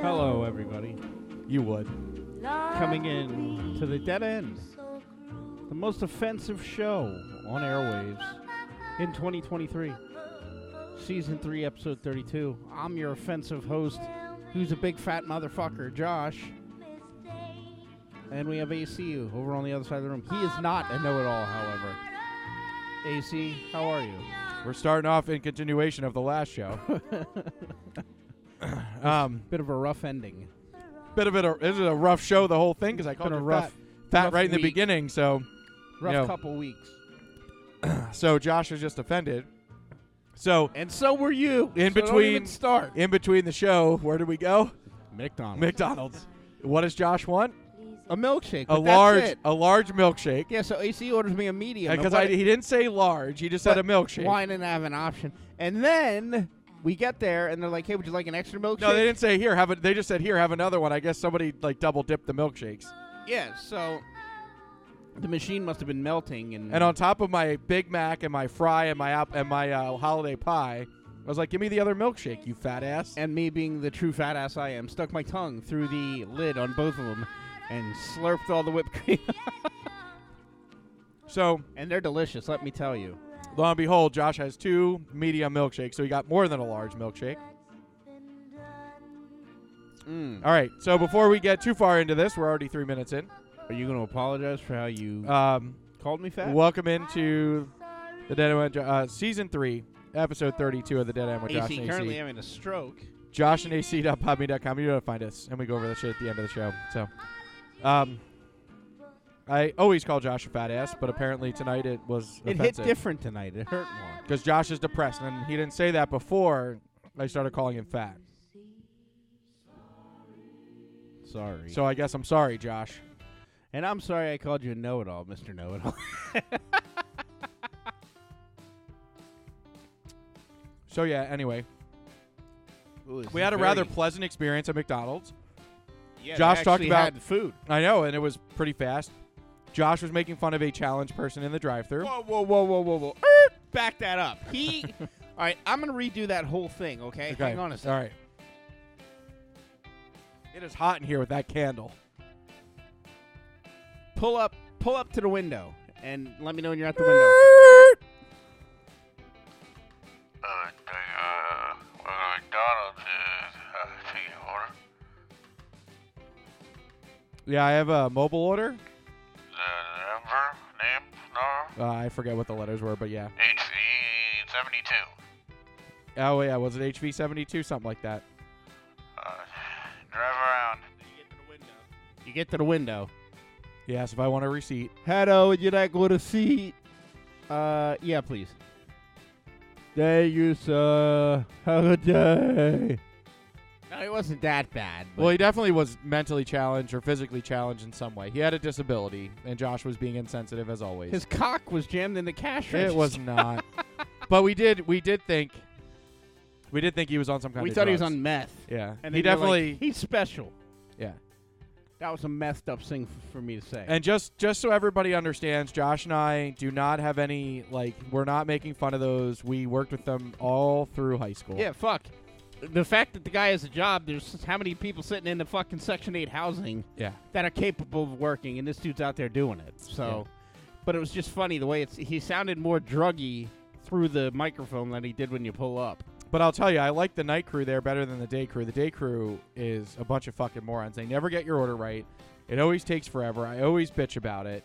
Hello, everybody. You would. Coming in to the dead end, the most offensive show on airwaves in 2023. Season 3, episode 32. I'm your offensive host, who's a big fat motherfucker, Josh. And we have AC over on the other side of the room. He is not a know it all, however. AC, how are you? We're starting off in continuation of the last show. um, Bit of a rough ending. bit of it. A, this is a rough show. The whole thing because I called it a rough- fat, fat rough right in the week. beginning. So, Rough No. couple weeks. so Josh was just offended. So And so were you. In So between- start. in between the show, where did we go? McDonald's. McDonald's. What does Josh want? a milkshake. A large, it. a large milkshake. Yeah, so AC orders me a medium. Because he didn't say large. He just said a milkshake. Why didn't I have an option? And then we get there, and they're like, "Hey, would you like an extra milkshake?" No, they didn't say here. Have it. They just said here. Have another one. I guess somebody like double dipped the milkshakes. Yeah, so the machine must have been melting, and And on top of my Big Mac and my fry and my app and my uh, holiday pie, I was like, "Give me the other milkshake, you fat ass." and me being the true fat ass I am, stuck my tongue through the lid on both of them and slurped all the whipped cream. so and they're delicious, let me tell you. Lo and behold, Josh has two medium milkshakes, so he got more than a large milkshake. Mm. All right. So before we get too far into this, we're already three minutes in. Are you going to apologize for how you Um, called me fat? welcome into the Dead End with uh, season three, episode thirty-two of the Dead End with Josh AC and currently AC. having a stroke. Josh and AC.podbean.com. You know how to find us, and we go over the shit at the end of the show. So, um, I always call Josh a fat ass, but apparently tonight it was It hit offensive different tonight. It hurt more. because Josh is depressed, and he didn't say that before. I started calling him fat, Sorry. so I guess I'm sorry, Josh. and I'm sorry I called you a know-it-all, Mr. Know-it-all. So yeah. Anyway, we had a rather pleasant experience at McDonald's. Yeah, Josh talked about- had food. I know, and it was pretty fast. Josh was making fun of a challenge person in the drive-through. Whoa, whoa, whoa, whoa, whoa, whoa! Er, Back that up. He. all right, I'm gonna redo that whole thing. Okay, Okay. hang on a second. All right. It is hot in here with that candle. Pull up, pull up to the window, and let me know when you're at the window. Uh, uh, well, McDonald's is uh, taking order. Yeah, I have a mobile order. Uh, I forget what the letters were, but yeah. HV seventy two. Oh yeah, was it HV seventy two something like that? Uh, drive around. You get to the window. Yes, if I want a receipt. Hello, would you like to receipt? Uh, yeah, please. Thank you, sir. Have a day. It wasn't that bad. Well, he definitely was mentally challenged or physically challenged in some way. He had a disability, and Josh was being insensitive as always. his cock was jammed in the cash register. it was not. but we did we did think we did think he was on some kind of We of thought he was drugs. on meth. Yeah. And he then like, definitely he's special. yeah. That was a messed up thing f- for me to say. And just just so everybody understands, Josh and I do not have any like we're not making fun of those. We worked with them all through high school. yeah, fuck. The fact that the guy has a job, there's how many people sitting in the fucking Section 8 housing Yeah. that are capable of working, and this dude's out there doing it. So, but it was just funny the way it's. He sounded more druggy through the microphone than he did when you pull up. But I'll tell you, I like the night crew there better than the day crew. The day crew is a bunch of fucking morons. They never get your order right. It always takes forever. I always bitch about it.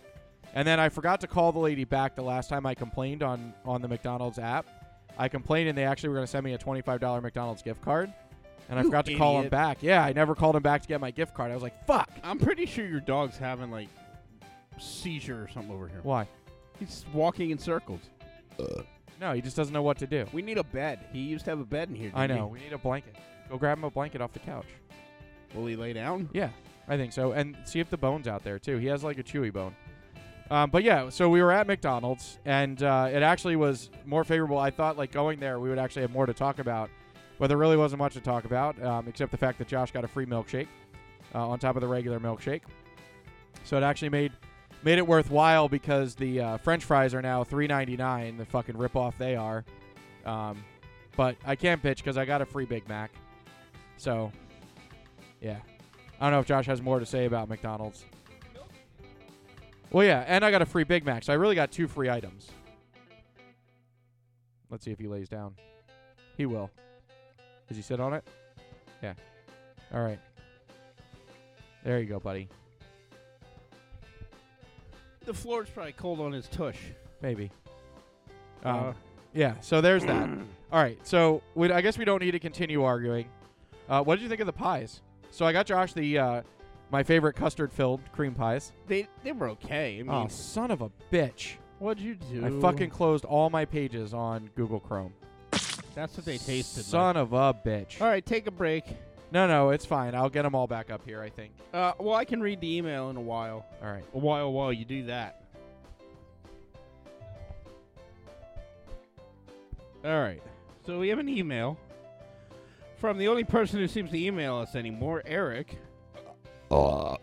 And then I forgot to call the lady back the last time I complained on on the McDonald's app. I complained and they actually were going to send me a $25 McDonald's gift card. And I You forgot to call them idiot. back. Yeah, I never called him back to get my gift card. I was like, "Fuck." I'm pretty sure your dog's having like seizure or something over here. Why? He's walking in circles. No, he just doesn't know what to do. We need a bed. He used to have a bed in here. I know. We need a blanket. Go grab him a blanket off the couch. he? Will he lay down? Yeah, I think so. And see if the bone's out there too. He has like a chewy bone. Um, but yeah, so we were at McDonald's, and uh, it actually was more favorable. I thought like going there, we would actually have more to talk about, but there really wasn't much to talk about, um, except the fact that Josh got a free milkshake uh, on top of the regular milkshake. So it actually made made it worthwhile because the uh, French fries are now three ninety nine. The fucking ripoff they are. Um, but I can't because I got a free Big Mac. So yeah, I don't know if Josh has more to say about McDonald's. Well, yeah, and I got a free Big Mac, so I really got two free items. Let's see if he lays down. He will. Does he sit on it? Yeah. All right. There you go, buddy. The floor's probably cold on his tush. Maybe. Um, Uh, yeah. So there's that. All right. So we, I guess we don't need to continue arguing. Uh, what did you think of the pies? So I got Josh the uh, my favorite custard-filled cream pies. they they were okay. I mean, oh, son of a bitch! what'd you do? I fucking closed all my pages on Google Chrome. That's what they tasted. Son of a bitch. All right, take a break. No, no, it's fine. I'll get them all back up here. I think. Uh, well, I can read the email in a while. All right. A while while you do that. All right. So we have an email from the only person who seems to email us anymore, Eric. Uh,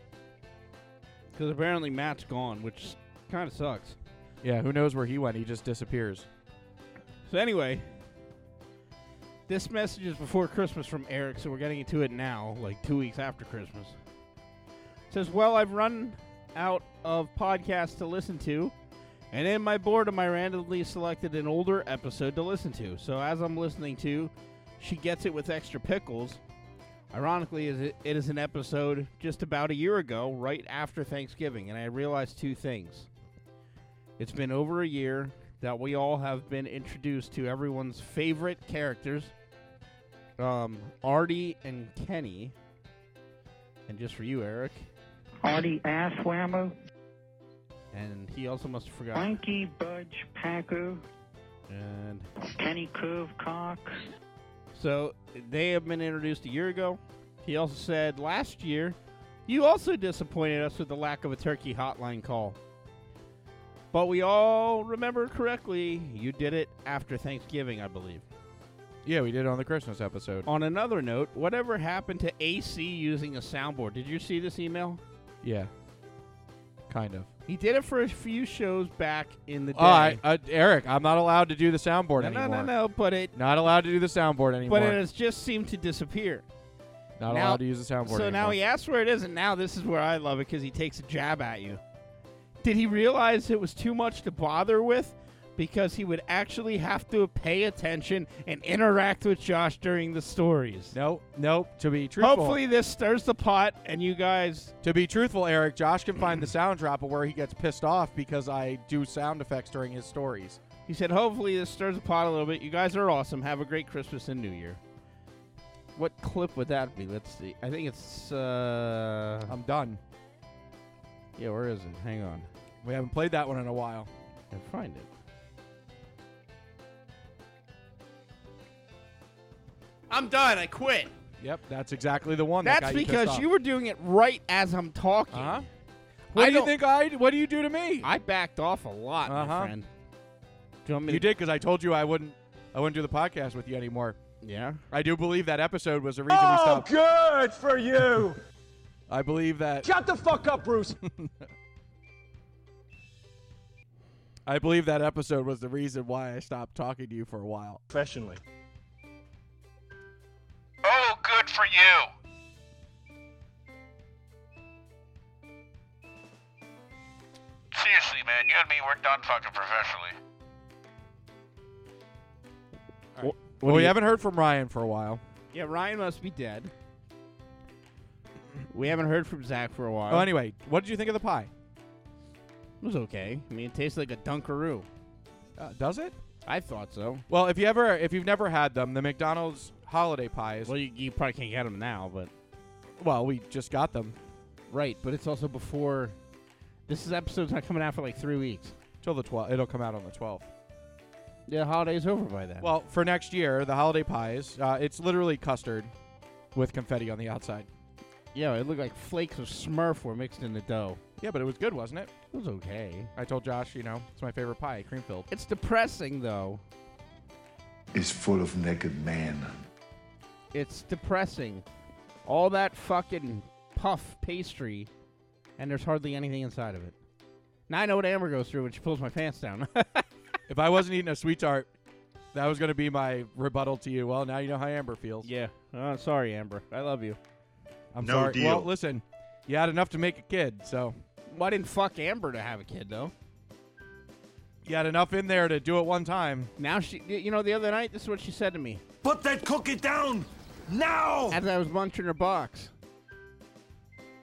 because apparently Matt's gone, which kind of sucks. Yeah. Who knows where he went? He just disappears. So anyway, this message is before Christmas from Eric, so we're getting into it now, like two weeks after Christmas. It says, "Well, I've run out of podcasts to listen to, and in my boredom, I randomly selected an older episode to listen to. So as I'm listening to, she gets it with extra pickles. Ironically, it, is an episode just about a year ago, right after Thanksgiving, and I realized two things." It's been over a year that we all have been introduced to everyone's favorite characters, um, Artie and Kenny. And just for you, Eric. Artie Asswhammer, And he also must have forgotten. Frankie Budge Packer, And Kenny Curve Cox, so they have been introduced a year ago. He also said last year, you also disappointed us with the lack of a turkey hotline call. But we all remember correctly, you did it after Thanksgiving, I believe. Yeah, we did it on the Christmas episode. On another note, whatever happened to AC using a soundboard? Did you see this email? Yeah. Kind of. He did it for a few shows back in the day. Oh, I, uh, Eric, I'm not allowed to do the soundboard no, no, no, no, but it Not allowed to do the soundboard anymore. but it has just seemed to disappear. not now- allowed to use the soundboard so anymore. now he asks where it is, and now this is where I love it because he takes a jab at you. Did he realize it was too much to bother with? Because he would actually have to pay attention and interact with Josh during the stories. Nope, nope. To be truthful, Hopefully, this stirs the pot, and you guys. to be truthful, Eric, Josh can find the sound drop of where he gets pissed off because I do sound effects during his stories. He said, hopefully, this stirs the pot a little bit. You guys are awesome. Have a great Christmas and New Year. What clip would that be? Let's see. I think it's. uh I'm done. Yeah, where is it? Hang on. We haven't played that one in a while. and find it. I'm done. I quit. Yep, that's exactly the one. That's That's got you because you were doing it right as I'm talking. Uh-huh. I What do you think I? What do you do to me? I backed off a lot, my Uh-huh. friend. Do you want me you to- did because I told you I wouldn't. I wouldn't do the podcast with you anymore. Yeah. I do believe that episode was the reason we Oh, good for you. I believe that. Shut the fuck up, Bruce. I believe that episode was the reason why I stopped talking to you for a while. Professionally. For you. Seriously, man, you and me, we're done fucking professionally. Well, we haven't heard from Ryan for a while. Yeah, Ryan must be dead. We haven't heard from Zach for a while. Oh, anyway, what did you think of the pie? It was okay. I mean, it tastes like a Dunkaroo. Uh, does it? I thought so. Well, if you ever, if you've never had them, the McDonald's holiday pies. Well, you, you probably can't get them now, but Well, we just got them right. But it's also before. This is episode's not coming out for like three weeks. till the 12th. It'll come out on the 12th. Yeah, holiday's over by then. Well, for next year, the holiday pies, uh, it's literally custard with confetti on the outside. yeah, it looked like flakes of Smurf were mixed in the dough. Yeah, but it was good, wasn't it? It was okay. I told Josh, you know, it's my favorite pie, cream filled. It's depressing though. is full of naked men. It's depressing. All that fucking puff pastry, and there's hardly anything inside of it. Now I know what Amber goes through when she pulls my pants down. If I wasn't eating a sweet tart, that was going to be my rebuttal to you. Well, now you know how Amber feels. yeah. Oh, sorry, Amber. I love you. I'm No sorry. deal. Well, listen, you had enough to make a kid, so Well, I didn't fuck Amber to have a kid though. you had enough in there to do it one time. Now she, you know, the other night, this is what she said to me Put that cookie down! Now! as I was munching her box.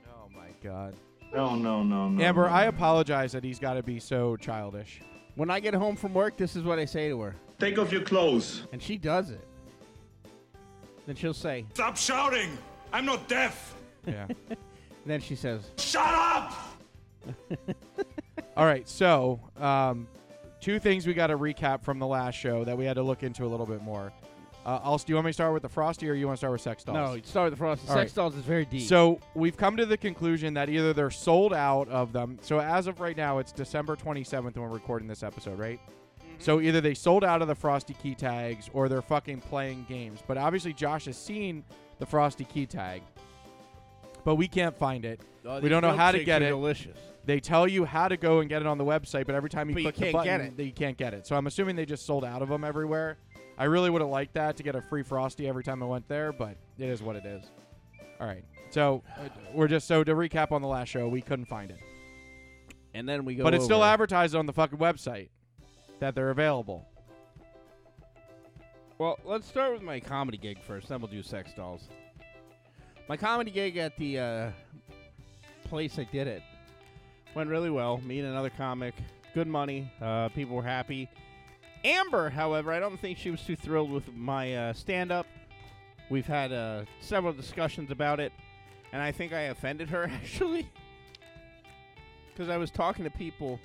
Oh my God, No, no, no, no. Amber, no. I apologize that he's got to be so childish. When I get home from work, this is what I say to her, Take off your clothes. and she does it. Then she'll say, Stop shouting! I'm not deaf! Yeah. then she says, Shut up! All right, so um, two things we got to recap from the last show that we had to look into a little bit more. Uh, I'll, do you want me to start with the Frosty or you want to start with Sex Dolls? "No, you start with the frosty. All Sex right. dolls is very deep." So we've come to the conclusion that either they're sold out of them. So as of right now, it's December 27th when we're recording this episode, right? So either they sold out of the Frosty key tags or they're fucking playing games. But obviously Josh has seen the Frosty key tag, but we can't find it. Oh, we don't know how to get it. Delicious. They tell you how to go and get it on the website, but every time you But you click the can't button, get it. you can't get it. So I'm assuming they just sold out of them everywhere. I really would have liked that to get a free Frosty every time I went there, but it is what it is. All right. So uh, we're just so to recap on the last show, we couldn't find it, And then we go. but it's still over- advertised on the fucking website that they're available. Well, let's start with my comedy gig first. Then we'll do sex dolls. My comedy gig at the uh, place I did it went really well. Me and another comic, good money. Uh, people were happy. Amber, however, I don't think she was too thrilled with my uh, stand-up. We've had uh, several discussions about it, and I think I offended her actually, because I was talking to people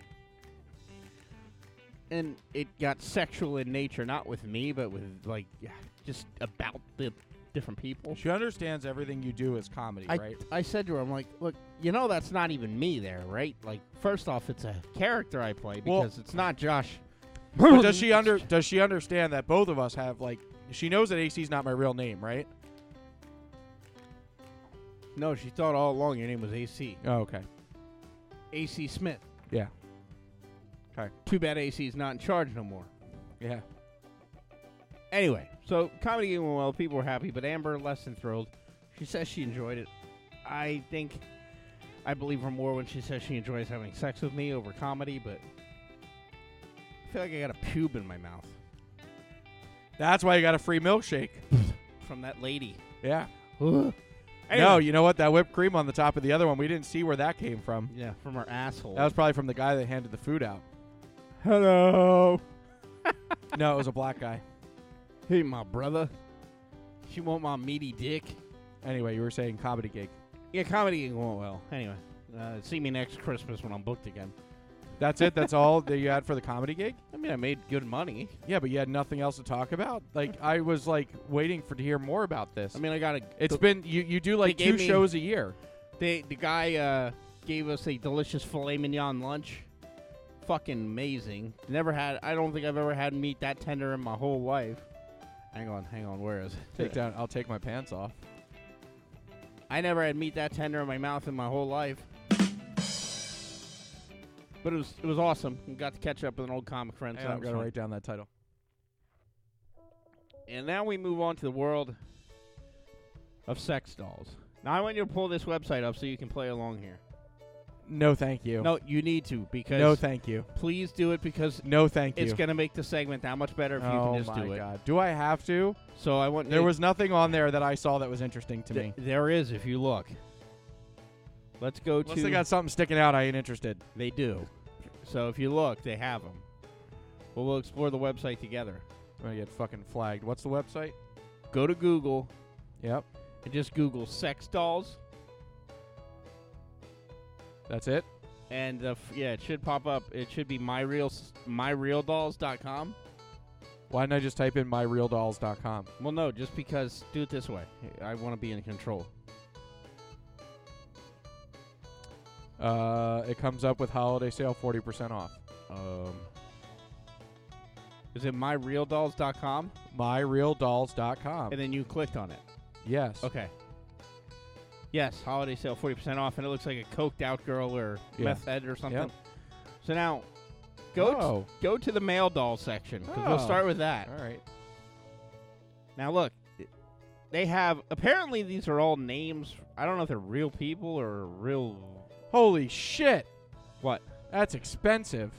and it got sexual in nature, not with me, but with like just about the different people. She understands everything you do is comedy, I, right? I said to her, I'm like, look, you know that's not even me there, right? Like, first off, it's a character I play Well- because it's not Josh. But does she under does she understand that both of us have like she knows that AC is not my real name, right? No, she thought all along your name was AC. Oh, okay. AC Smith. Yeah. Okay. Too bad AC is not in charge no more. Yeah. Anyway, so comedy game went well. People were happy, but Amber less than thrilled. She says she enjoyed it. I think I believe her more when she says she enjoys having sex with me over comedy, but I feel like I got a pube in my mouth That's why you got a free milkshake. from that lady. Yeah. No, Anyway. you know what? That whipped cream on the top of the other one, we didn't see where that came from. Yeah, from her asshole. That was probably from the guy that handed the food out. hello. No, it was a black guy. Hey, my brother. She want my meaty dick. Anyway, you were saying comedy gig. Yeah, comedy went well. Anyway, uh, see me next Christmas when I'm booked again. That's it. That's all that you had for the comedy gig. I mean, I made good money. Yeah, but you had nothing else to talk about. Like I was like waiting for to hear more about this. I mean, I got a. it's the, been you. You do like they two me- shows a year. They, the guy uh, gave us a delicious filet mignon lunch. Fucking amazing. Never had. I don't think I've ever had meat that tender in my whole life. Hang on, hang on. Where is it? Take down. I'll take my pants off. I never had meat that tender in my mouth in my whole life. But it was it was awesome. We got to catch up with an old comic friend. so Hang that on, was I'm gonna write down that title. And now we move on to the world of sex dolls. Now I want you to pull this website up so you can play along here. No, thank you. No, you need to because No, thank you. please do it because No, thank you. it's gonna make the segment that much better if you oh can just do it. god. Do I have to? So I want There you- was nothing on there that I saw that was interesting to th- me. there is if you look. Let's go Unless to. they got something sticking out, I ain't interested. They do. So if you look, they have them. Well, we'll explore the website together. I'm gonna get fucking flagged. What's the website? Go to Google Yep. and just Google sex dolls, That's it. and uh, f- yeah, it should pop up. It should be myreal myrealdolls.com. Why didn't I just type in myrealdolls.com? Well, no, just because do it this way. I want to be in control. Uh, it comes up with holiday sale 40% off. Um, is it myrealdolls.com? Myrealdolls.com. And then you clicked on it. yes. Okay. Yes, holiday sale, forty percent off, and it looks like a coked out girl or Yeah. meth head or something. Yep. So now, go t- Oh. go to the male doll section 'cause we'll Oh. start with that. All right. Now look, they have apparently these are all names. I don't know if they're real people or real. Holy shit. What? That's expensive.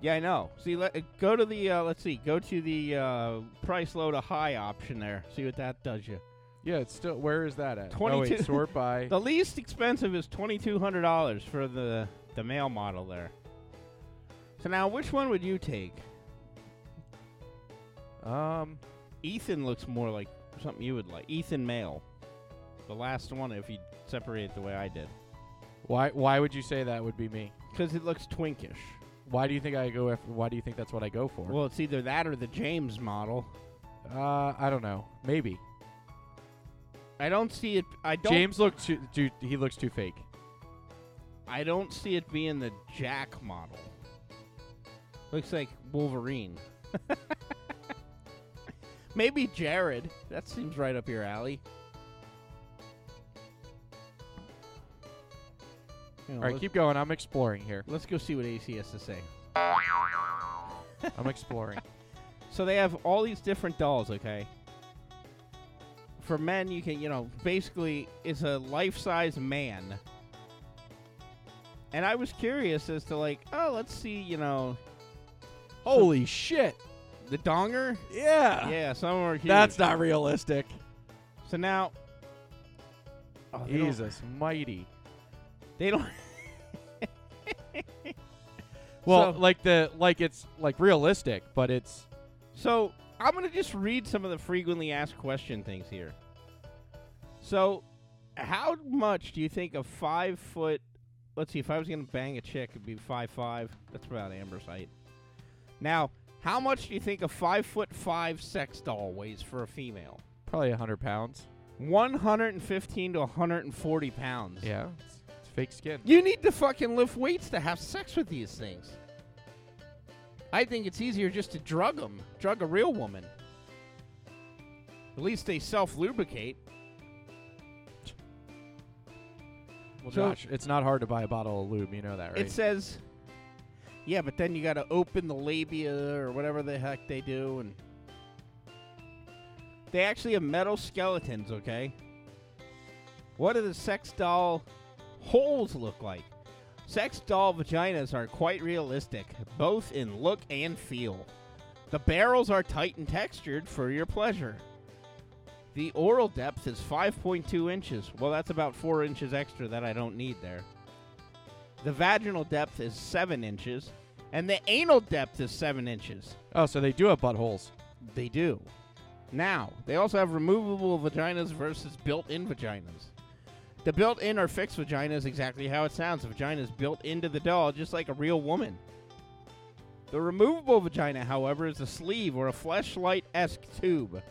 Yeah, I know. See, let, uh, go to the uh, let's see, go to the uh, price low to high option there. See what that does you. Yeah, it's still. Where is that at? Oh, 22 wait, sort by. The least expensive is twenty two hundred dollars for the the male model there. So now, which one would you take? um, Ethan looks more like something you would like. Ethan male, the last one. If you separate it the way I did, why? Why would you say that would be me? because it looks twinkish. Why do you think I go? After, why do you think that's what I go for? Well, it's either that or the James model. uh, I don't know. Maybe I don't see it. I don't. James looks too, too. He looks too fake. I don't see it being the Jack model. Looks like Wolverine. Maybe Jared. That seems right up your alley. You know, All right, let's, keep going. I'm exploring here. let's go see what AC has to say. I'm exploring. So they have all these different dolls, okay? For men, you can, you know, basically, it's a life size man. And I was curious as to, like, oh, let's see, you know, Holy shit! the donger. Yeah. Yeah, some are huge. That's not realistic. So now. Oh, they don't- Jesus, mighty. They don't. Well, So- like the like it's like realistic, but it's So I'm gonna just read some of the frequently asked question things here. So, how much do you think a five foot? Let's see. If I was gonna bang a chick, it'd be five five. That's about Amber's height. Now, how much do you think a five foot five sex doll weighs for a female? probably hundred pounds. 115 to 140 pounds. Yeah, it's, it's fake skin. You need to fucking lift weights to have sex with these things. I think it's easier just to drug them, drug a real woman. At least they self lubricate. Well, So- Josh, it's not hard to buy a bottle of lube. You know that, right? It says, yeah, but then you got to open the labia or whatever the heck they do, and they actually have metal skeletons. Okay, what are the sex doll holes look like? Sex doll vaginas are quite realistic, both in look and feel. The barrels are tight and textured for your pleasure. The oral depth is 5.2 inches. Well, that's about 4 inches extra that I don't need there. The vaginal depth is 7 inches, and the anal depth is 7 inches. oh, so they do have buttholes. They do. Now, they also have removable vaginas versus built in vaginas. The built in or fixed vagina is exactly how it sounds. The vagina is built into the doll just like a real woman. The removable vagina, however, is a sleeve or a fleshlight esque tube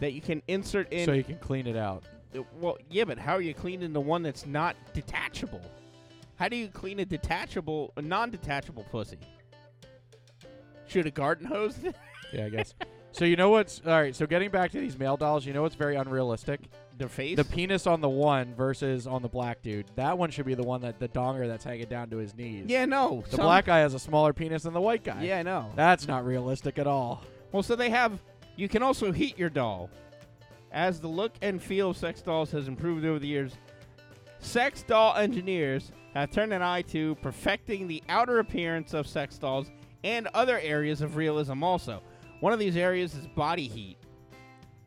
that you can insert in. so you can clean it out. Uh, Well, yeah, but how are you cleaning the one that's not detachable? How do you clean a detachable, a non-detachable pussy? Shoot a garden hose? Yeah, I guess. so you know what's all right? So getting back to these male dolls, you know what's very unrealistic? Their face? The penis on the one versus on the black dude. That one should be the one that the donger that's hanging down to his knees. yeah, no. The some- black guy has a smaller penis than the white guy. Yeah, I know. That's not realistic at all. Well, so they have. You can also heat your doll. As the look and feel of sex dolls has improved over the years, sex doll engineers have turned an eye to perfecting the outer appearance of sex dolls and other areas of realism also. One of these areas is body heat.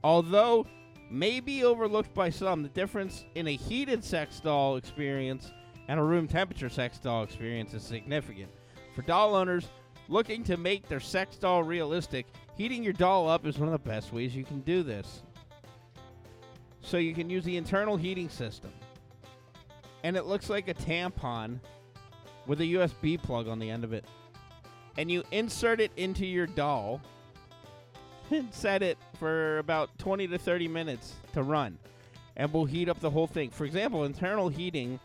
Although may be overlooked by some, the difference in a heated sex doll experience and a room temperature sex doll experience is significant. For doll owners looking to make their sex doll realistic, heating your doll up is one of the best ways you can do this. So you can use the internal heating system. And it looks like a tampon with a USB plug on the end of it. And you insert it into your doll set it for about 20 to 30 minutes to run. And we'll heat up the whole thing. For example, internal heating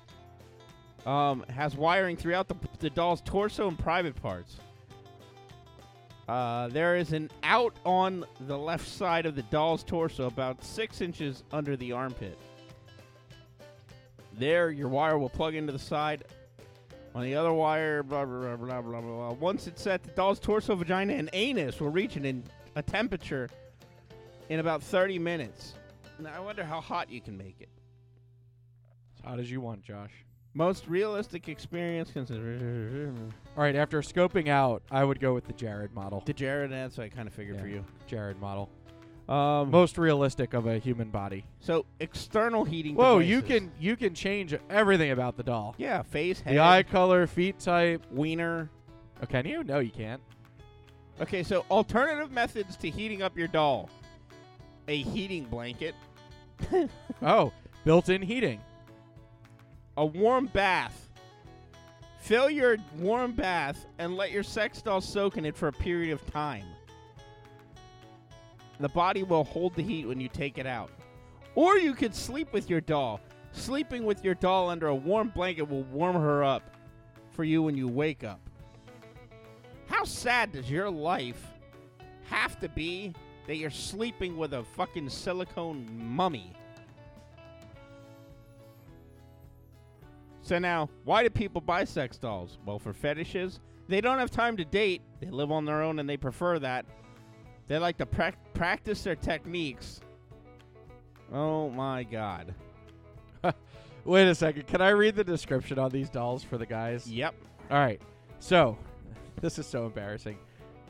um, has wiring throughout the, the doll's torso and private parts. Uh, there is an out on the left side of the doll's torso, about six inches under the armpit. There, your wire will plug into the side. On the other wire, blah blah blah blah blah blah. Once it's set, the doll's torso, vagina, and anus will reach an a temperature in about 30 minutes. Now, I wonder how hot you can make it. As hot as you want, Josh. Most realistic experience consider All right, after scoping out, I would go with the Jared model. the Jared. That's what I kind of figured for you. Jared model. Um, Most realistic of a human body. so external heating. Whoa, you devices. can you can change everything about the doll. Yeah, face, head, The eye color, feet type. wiener. Oh, can you? No, you can't. Okay, so alternative methods to heating up your doll: a heating blanket, Oh, built-in heating. a warm bath. Fill your warm bath and let your sex doll soak in it for a period of time. The body will hold the heat when you take it out. Or you could sleep with your doll. Sleeping with your doll under a warm blanket will warm her up for you when you wake up. How sad does your life have to be that you're sleeping with a fucking silicone mummy? So now, why do people buy sex dolls? Well, for fetishes. They don't have time to date. They live on their own and they prefer that. They like to prac practice their techniques. Oh my god. Wait a second. Can I read the description on these dolls for the guys? Yep. All right. So, this is so embarrassing.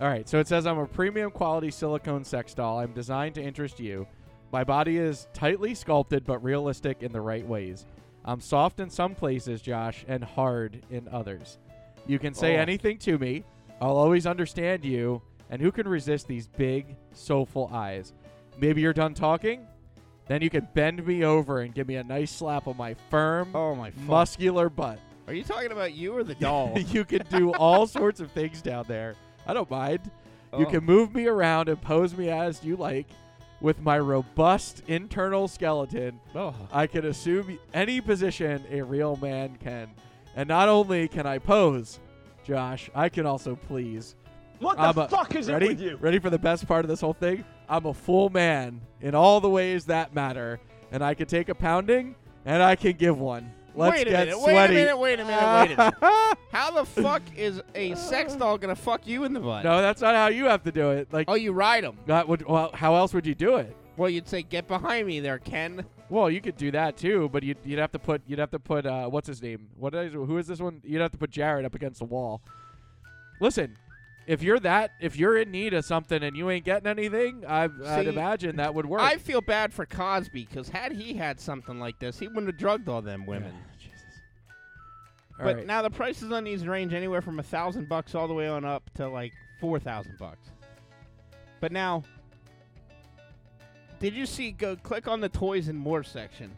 All right. So it says I'm a premium quality silicone sex doll. I'm designed to interest you. My body is tightly sculpted but realistic in the right ways. I'm soft in some places, Josh, and hard in others. You can say Oh. anything to me. I'll always understand you. And who can resist these big, soulful eyes? Maybe you're done talking? Then you can bend me over and give me a nice slap on my firm, Oh my fuck. muscular butt. Are you talking about you or the doll? you can do all sorts of things down there. I don't mind. You Oh. can move me around and pose me as you like. With my robust internal skeleton, Oh. I can assume any position a real man can. And not only can I pose, Josh, I can also please. What the I'm a- fuck is ready? it with you? Ready for the best part of this whole thing? I'm a full man in all the ways that matter, and I can take a pounding and I can give one. Let's wait a get minute, sweaty. wait a minute, wait a minute, wait a minute. How the fuck is a sex doll gonna fuck you in the butt? no, that's not how you have to do it. Like, Oh, you ride them. that would. Well, how else would you do it? Well, you'd say, "Get behind me, there, Ken." Well, you could do that too, but you'd, you'd have to put you'd have to put uh, what's his name? What is who is this one? You'd have to put Jared up against the wall. Listen, if you're that if you're in need of something and you ain't getting anything, I, I'd imagine that would work. I feel bad for Cosby because had he had something like this, he wouldn't have drugged all them women. Jesus. All but right. now the prices on these range anywhere from a thousand bucks all the way on up to like four thousand bucks. But now, did you see? Go click on the toys and more section.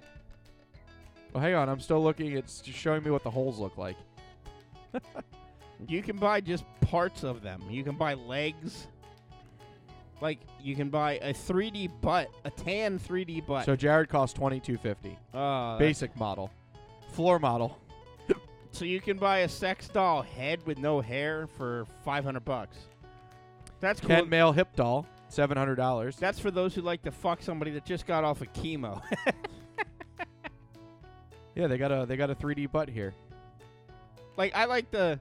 well, hang on, I'm still looking. It's just showing me what the holes look like. You can buy just parts of them. You can buy legs. Like you can buy a 3D butt, a tan 3D butt. So Jared costs twenty two fifty. uh, Basic model, floor model. So you can buy a sex doll head with no hair for 500 bucks. That's cool. Ken male hip doll, seven hundred dollars. That's for those who like to fuck somebody that just got off of chemo. Yeah, they got a they got a 3D butt here. like I like the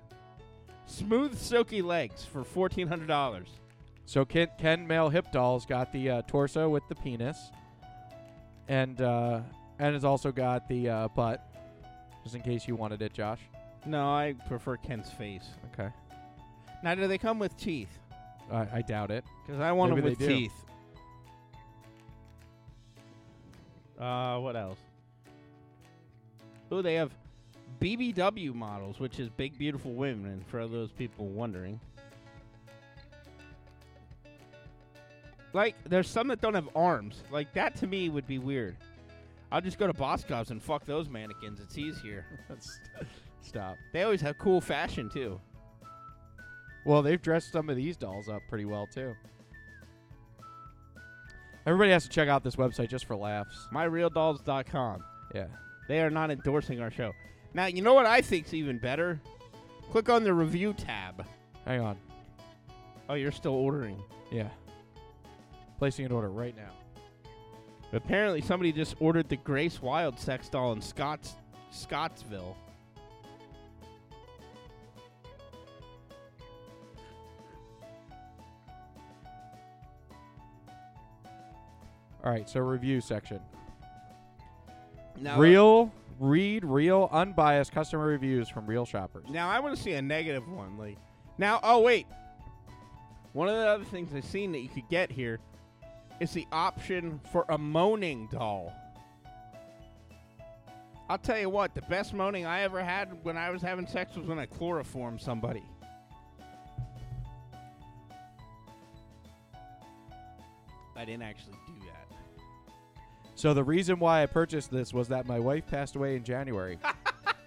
smooth silky legs for $1400. So Ken, Ken male hip doll's got the uh, torso with the penis. and uh, and it's also got the uh, butt, just in case you wanted it, Josh. No, I prefer Ken's face. Okay. Now, do they come with teeth? I, I doubt it. Because I want Maybe them with they do. teeth. Uh, what else? Oh, they have BBW models, which is Big Beautiful Women, for those people wondering. Like, there's some that don't have arms. Like, that to me would be weird. I'll just go to Boscov's and fuck those mannequins. It's easier. Stop. They always have cool fashion, too. Well, they've dressed some of these dolls up pretty well too. Everybody has to check out this website just for laughs. MyRealDolls.com. Yeah. They are not endorsing our show. Now, you know what I think's even better? Click on the review tab. Hang on. Oh, you're still ordering. Yeah. Placing an order right now. Apparently, somebody just ordered the Grace Wild sex doll in Scotts Scottsville. All right, so review section. Now, uh, real, read real, unbiased customer reviews from real shoppers. Now I want to see a negative one. Like now, oh wait, one of the other things I've seen that you could get here is the option for a moaning doll. I'll tell you what, the best moaning I ever had when I was having sex was when I chloroformed somebody. I didn't actually do that. So the reason why I purchased this was that my wife passed away in January.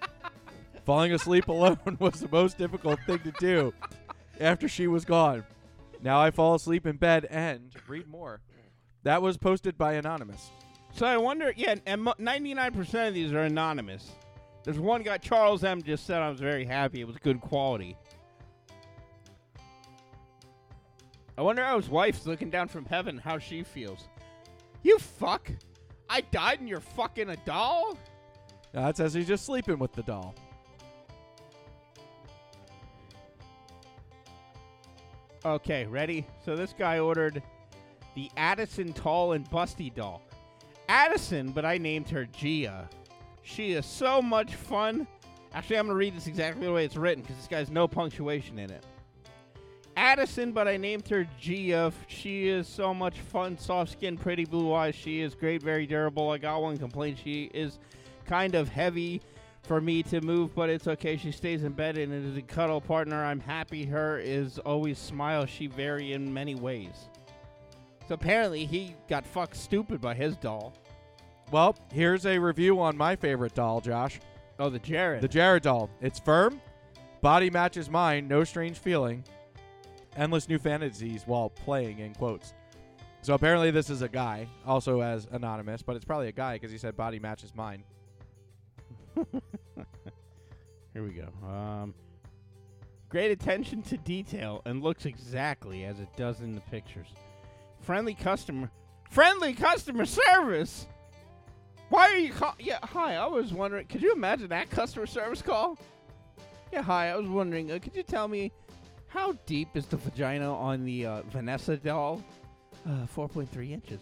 Falling asleep alone was the most difficult thing to do after she was gone. Now I fall asleep in bed and read more. That was posted by Anonymous. So I wonder, yeah, and 99% of these are anonymous. There's one guy, Charles M. just said I was very happy. It was good quality. I wonder how his wife's looking down from heaven, how she feels. You fuck! I died and you're fucking a doll? Now it says he's just sleeping with the doll. Okay, ready? So this guy ordered the Addison Tall and Busty doll. Addison, but I named her Gia. She is so much fun. Actually, I'm going to read this exactly the way it's written because this guy's no punctuation in it. Addison, but I named her Gia. She is so much fun, soft skin, pretty blue eyes. She is great, very durable. I got one complaint. She is kind of heavy for me to move, but it's okay. She stays in bed and is a cuddle partner. I'm happy. Her is always smile. She vary in many ways. So apparently he got fucked stupid by his doll. Well, here's a review on my favorite doll, Josh. Oh, the Jared. The Jared doll. It's firm, body matches mine, no strange feeling, endless new fantasies while playing in quotes. So apparently this is a guy, also as anonymous, but it's probably a guy because he said body matches mine. Here we go. Um, great attention to detail and looks exactly as it does in the pictures. Friendly customer, friendly customer service. Why are you call? Yeah, hi. I was wondering. Could you imagine that customer service call? Yeah, hi. I was wondering. Uh, could you tell me how deep is the vagina on the uh, Vanessa doll? Uh, 4.3 inches.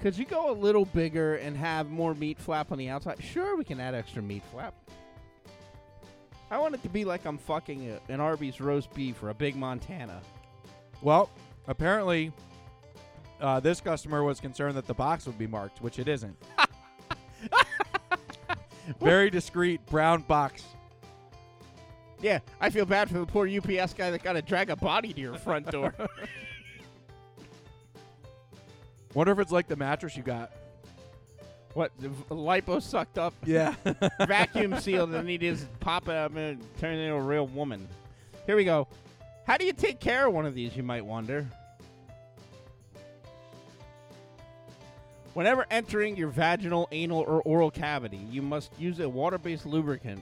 Could you go a little bigger and have more meat flap on the outside? Sure, we can add extra meat flap. I want it to be like I'm fucking a, an Arby's roast beef or a Big Montana. Well, apparently uh, this customer was concerned that the box would be marked, which it isn't. Very discreet brown box. Yeah, I feel bad for the poor UPS guy that got to drag a body to your front door. Wonder if it's like the mattress you got. what? The v- lipo sucked up, Yeah. vacuum sealed, and he just pop it up and turn it into a real woman. Here we go. How do you take care of one of these, you might wonder? Whenever entering your vaginal, anal, or oral cavity, you must use a water based lubricant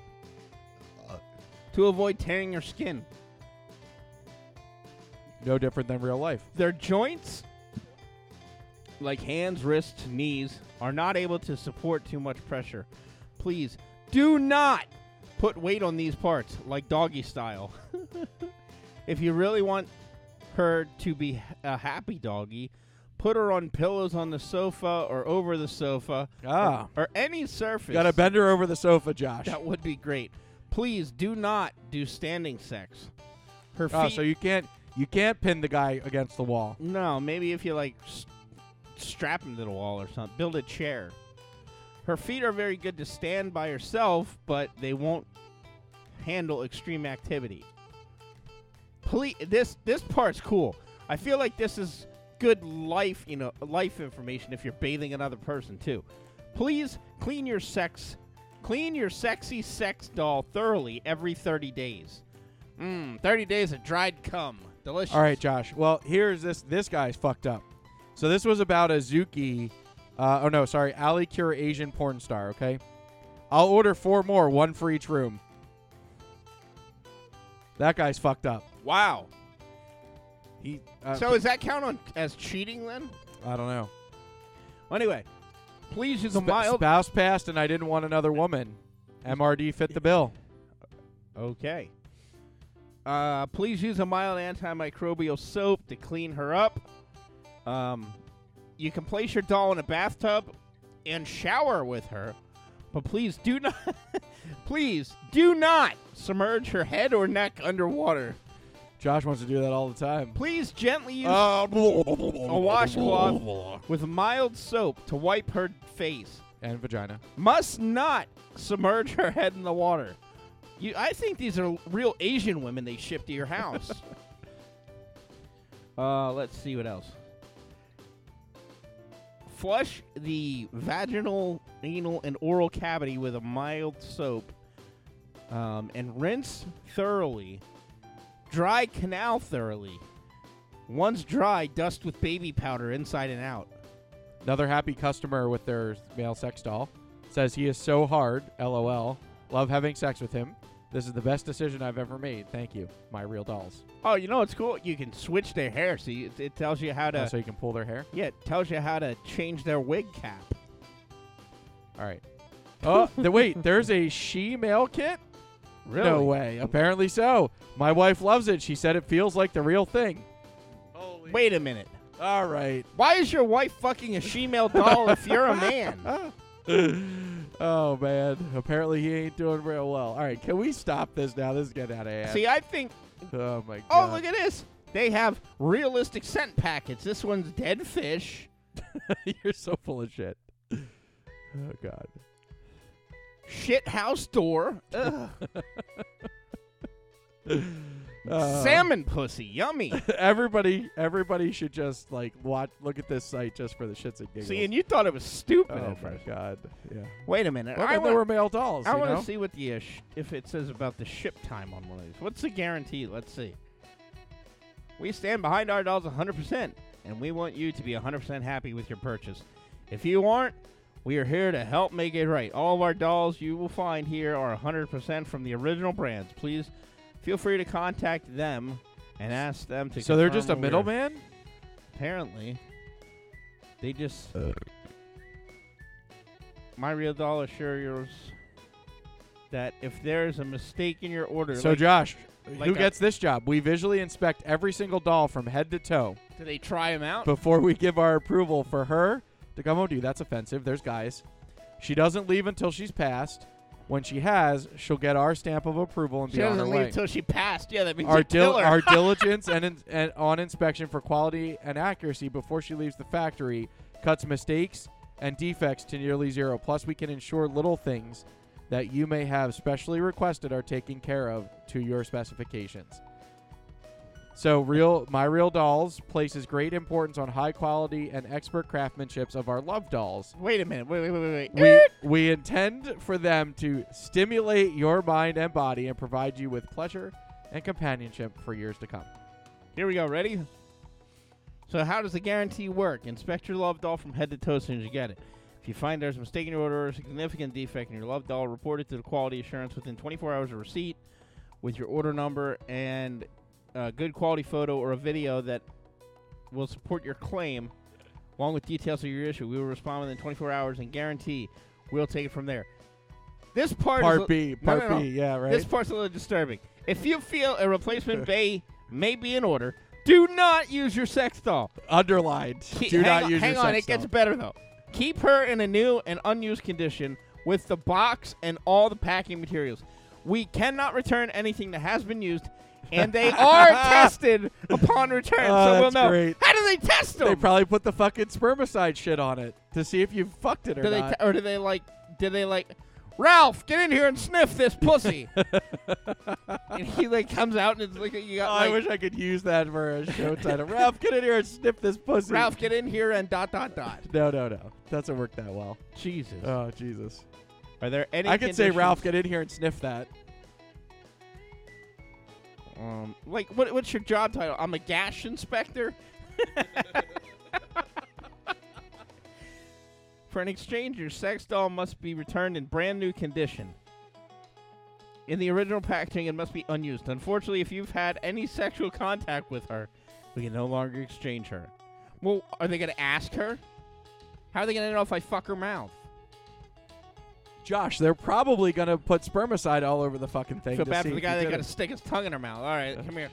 to avoid tearing your skin. no different than real life. Their joints, like hands, wrists, knees, are not able to support too much pressure. Please do not put weight on these parts, like doggy style. if you really want her to be a happy doggy, put her on pillows on the sofa or over the sofa Ah. or, or any surface. Got to bend her over the sofa, Josh. That would be great. Please do not do standing sex. Her oh, feet. Oh, so you can't you can't pin the guy against the wall. no, maybe if you like s- strap him to the wall or something, build a chair. Her feet are very good to stand by herself, but they won't handle extreme activity. Please, this this part's cool. I feel like this is good life, you know, life information if you're bathing another person too. Please clean your sex, clean your sexy sex doll thoroughly every 30 days. Mmm, 30 days of dried cum. Delicious. All right, Josh. Well, here's this. This guy's fucked up. So this was about a Zuki. Uh, oh no, sorry, Ali Cure Asian porn star. Okay, I'll order four more, one for each room. That guy's fucked up. Wow. He. Uh, So does that count on as cheating then? I don't know. Well, anyway, please use a Sp- mild. spouse passed, and I didn't want another woman. MRD fit the bill. Okay. Uh, please use a mild antimicrobial soap to clean her up. Um, you can place your doll in a bathtub and shower with her, but please do not, please do not submerge her head or neck underwater. Josh wants to do that all the time. Please gently use Uh, a washcloth with mild soap to wipe her face. and vagina. Must not submerge her head in the water. You, I think these are real Asian women they ship to your house. uh, let's see what else. Flush the vaginal, anal, and oral cavity with a mild soap, um, and rinse thoroughly. Dry canal thoroughly. Once dry, dust with baby powder inside and out. Another happy customer with their male sex doll says he is so hard. LOL. Love having sex with him. This is the best decision I've ever made. Thank you, my real dolls. Oh, you know what's cool? You can switch their hair. See, it, it tells you how to. Oh, so you can pull their hair. Yeah, it tells you how to change their wig cap. All right. Oh, the, wait. There's a she male kit. Really? No way. Apparently so. My wife loves it. She said it feels like the real thing. Wait a minute. All right. Why is your wife fucking a she-male doll if you're a man? oh man. Apparently he ain't doing real well. All right. Can we stop this now? This is getting out of hand. See, I think. oh my oh, god. Oh, look at this. They have realistic scent packets. This one's dead fish. You're so full of shit. Oh god. Shit house door. Ugh. Uh, Salmon pussy. Yummy. everybody, everybody should just like watch, look at this site just for the shits and giggles. See, and you thought it was stupid oh at my first. god, yeah. Wait a minute. Well, I want, there were male dolls. I want to see what the uh, sh- if it says about the ship time on one of these. What's the guarantee? Let's see. We stand behind our dolls 100%, and we want you to be 100% happy with your purchase. If you aren't, we are here to help make it right. All of our dolls you will find here are 100% from the original brands. Please feel free to contact them and ask them to. So they're just a middleman. Apparently, they just. Uh. My real doll assures that if there's a mistake in your order, So like- Josh, like who a- gets this job? We visually inspect every single doll from head to toe do they try them out? before we give our approval for her to come you. That's offensive. There's guys. She doesn't leave until she's passed. When she has, she'll get our stamp of approval and she be on her way. She doesn't leave till she passed. Yeah, that means our, you kill dil- her. our diligence and, in- and on inspection for quality and accuracy before she leaves the factory cuts mistakes and defects to nearly zero. Plus, we can ensure little things that you may have specially requested are taken care of to your specifications. So, real my real dolls places great importance on high quality and expert craftsmanships of our love dolls. wait a minute. Wait, wait, wait, wait. wait. We we intend for them to stimulate your mind and body and provide you with pleasure and companionship for years to come. Here we go. Ready? So, how does the guarantee work? Inspect your love doll from head to toe as soon as you get it. If you find there's a mistake in your order or a significant defect in your love doll, report it to the quality assurance within 24 hours of receipt with your order number and a good quality photo or a video that will support your claim, along with details of your issue. We will respond within 24 hours and guarantee we'll take it from there. This part, is Part a- B, No, part no, no. B, yeah, right. This part's a little disturbing. If you feel a replacement bay may be in order, Do not use your sex doll. Underlined. Ke- Do not on, use hang your on, it gets better though. Keep her in a new and unused condition with the box and all the packing materials. We cannot return anything that has been used, and they are tested upon return, Oh, so we'll that's know. great. How do they test them? They probably put the fucking spermicide shit on it to see if you fucked it or do they not. te- or do they like? Do they like? Ralph, get in here and sniff this pussy. and he like comes out and it's like you got Oh, I like, wish I could use that for a show title. Ralph, get in here and sniff this pussy. Ralph, get in here and dot dot dot. No, no, no. Doesn't work that well. Jesus. Oh, Jesus. Are there any? I could say, Ralph, get in here and sniff that. Um, like what? What's your job title? I'm a gash inspector. For an exchange, your sex doll must be returned in brand new condition. In the original packaging, it must be unused. Unfortunately, if you've had any sexual contact with her, we can no longer exchange her. Well, are they going to ask her? How are they going to know if I fuck her mouth? Josh, they're probably going to put spermicide all over the fucking thing. Feel to bad for the guy that got to stick his tongue in her mouth. All right, come here.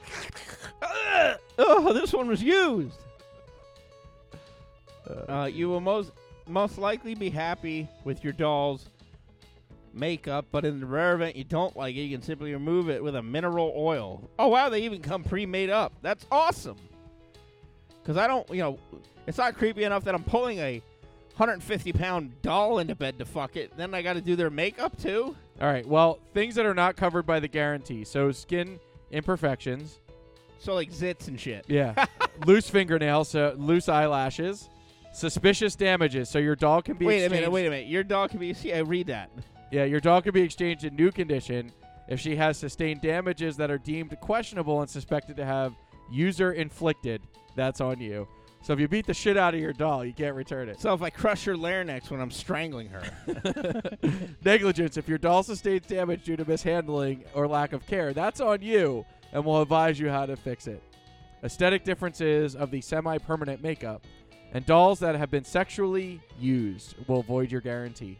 oh, this one was used. Uh, you will most most likely be happy with your doll's makeup, but in the rare event you don't like it, you can simply remove it with a mineral oil. Oh wow, they even come pre-made up. That's awesome. Because I don't, you know, it's not creepy enough that I'm pulling a 150 pound doll into bed to fuck it. Then I got to do their makeup too. All right. Well, things that are not covered by the guarantee. So skin imperfections. So like zits and shit. Yeah. loose fingernails, so loose eyelashes. Suspicious damages. So your doll can be Wait a minute, wait a minute. Your doll can be. See, I read that. Yeah, your doll can be exchanged in new condition if she has sustained damages that are deemed questionable and suspected to have user inflicted. That's on you. So if you beat the shit out of your doll, you can't return it. So if I crush her larynx when I'm strangling her, Negligence. If your doll sustains damage due to mishandling or lack of care, that's on you, and we'll advise you how to fix it. Aesthetic differences of the semi permanent makeup and dolls that have been sexually used will void your guarantee.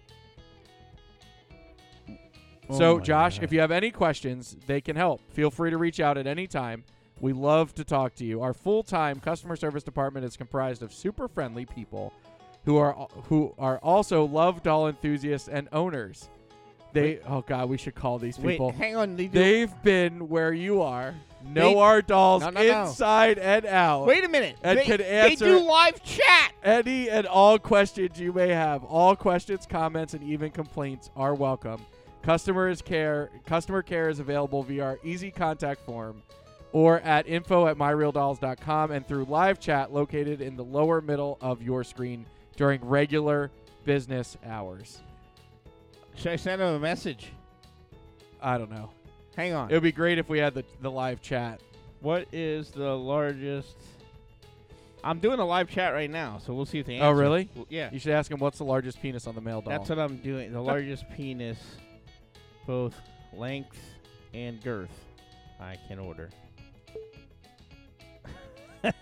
Oh so, Josh, God. if you have any questions, they can help. Feel free to reach out at any time. We love to talk to you. Our full-time customer service department is comprised of super friendly people who are who are also love doll enthusiasts and owners. They oh god, we should call these wait, people. hang on. They They've been where you are. Know They- our dolls No, no, no. inside and out. wait a minute. And they, can they answer- do live chat. Any and all questions you may have. All questions, comments, and even complaints are welcome. Customers care customer care is available via our easy contact form or at info at myrealdolls.com and through live chat located in the lower middle of your screen during regular business hours. Should I send him a message? I don't know. Hang on. It would be great if we had the, the live chat. what is the largest? I'm doing a live chat right now, so we'll see if they oh, answer. Oh, really? Well, yeah. You should ask him what's the largest penis on the male doll. That's what I'm doing. The largest penis, both length and girth, I can order.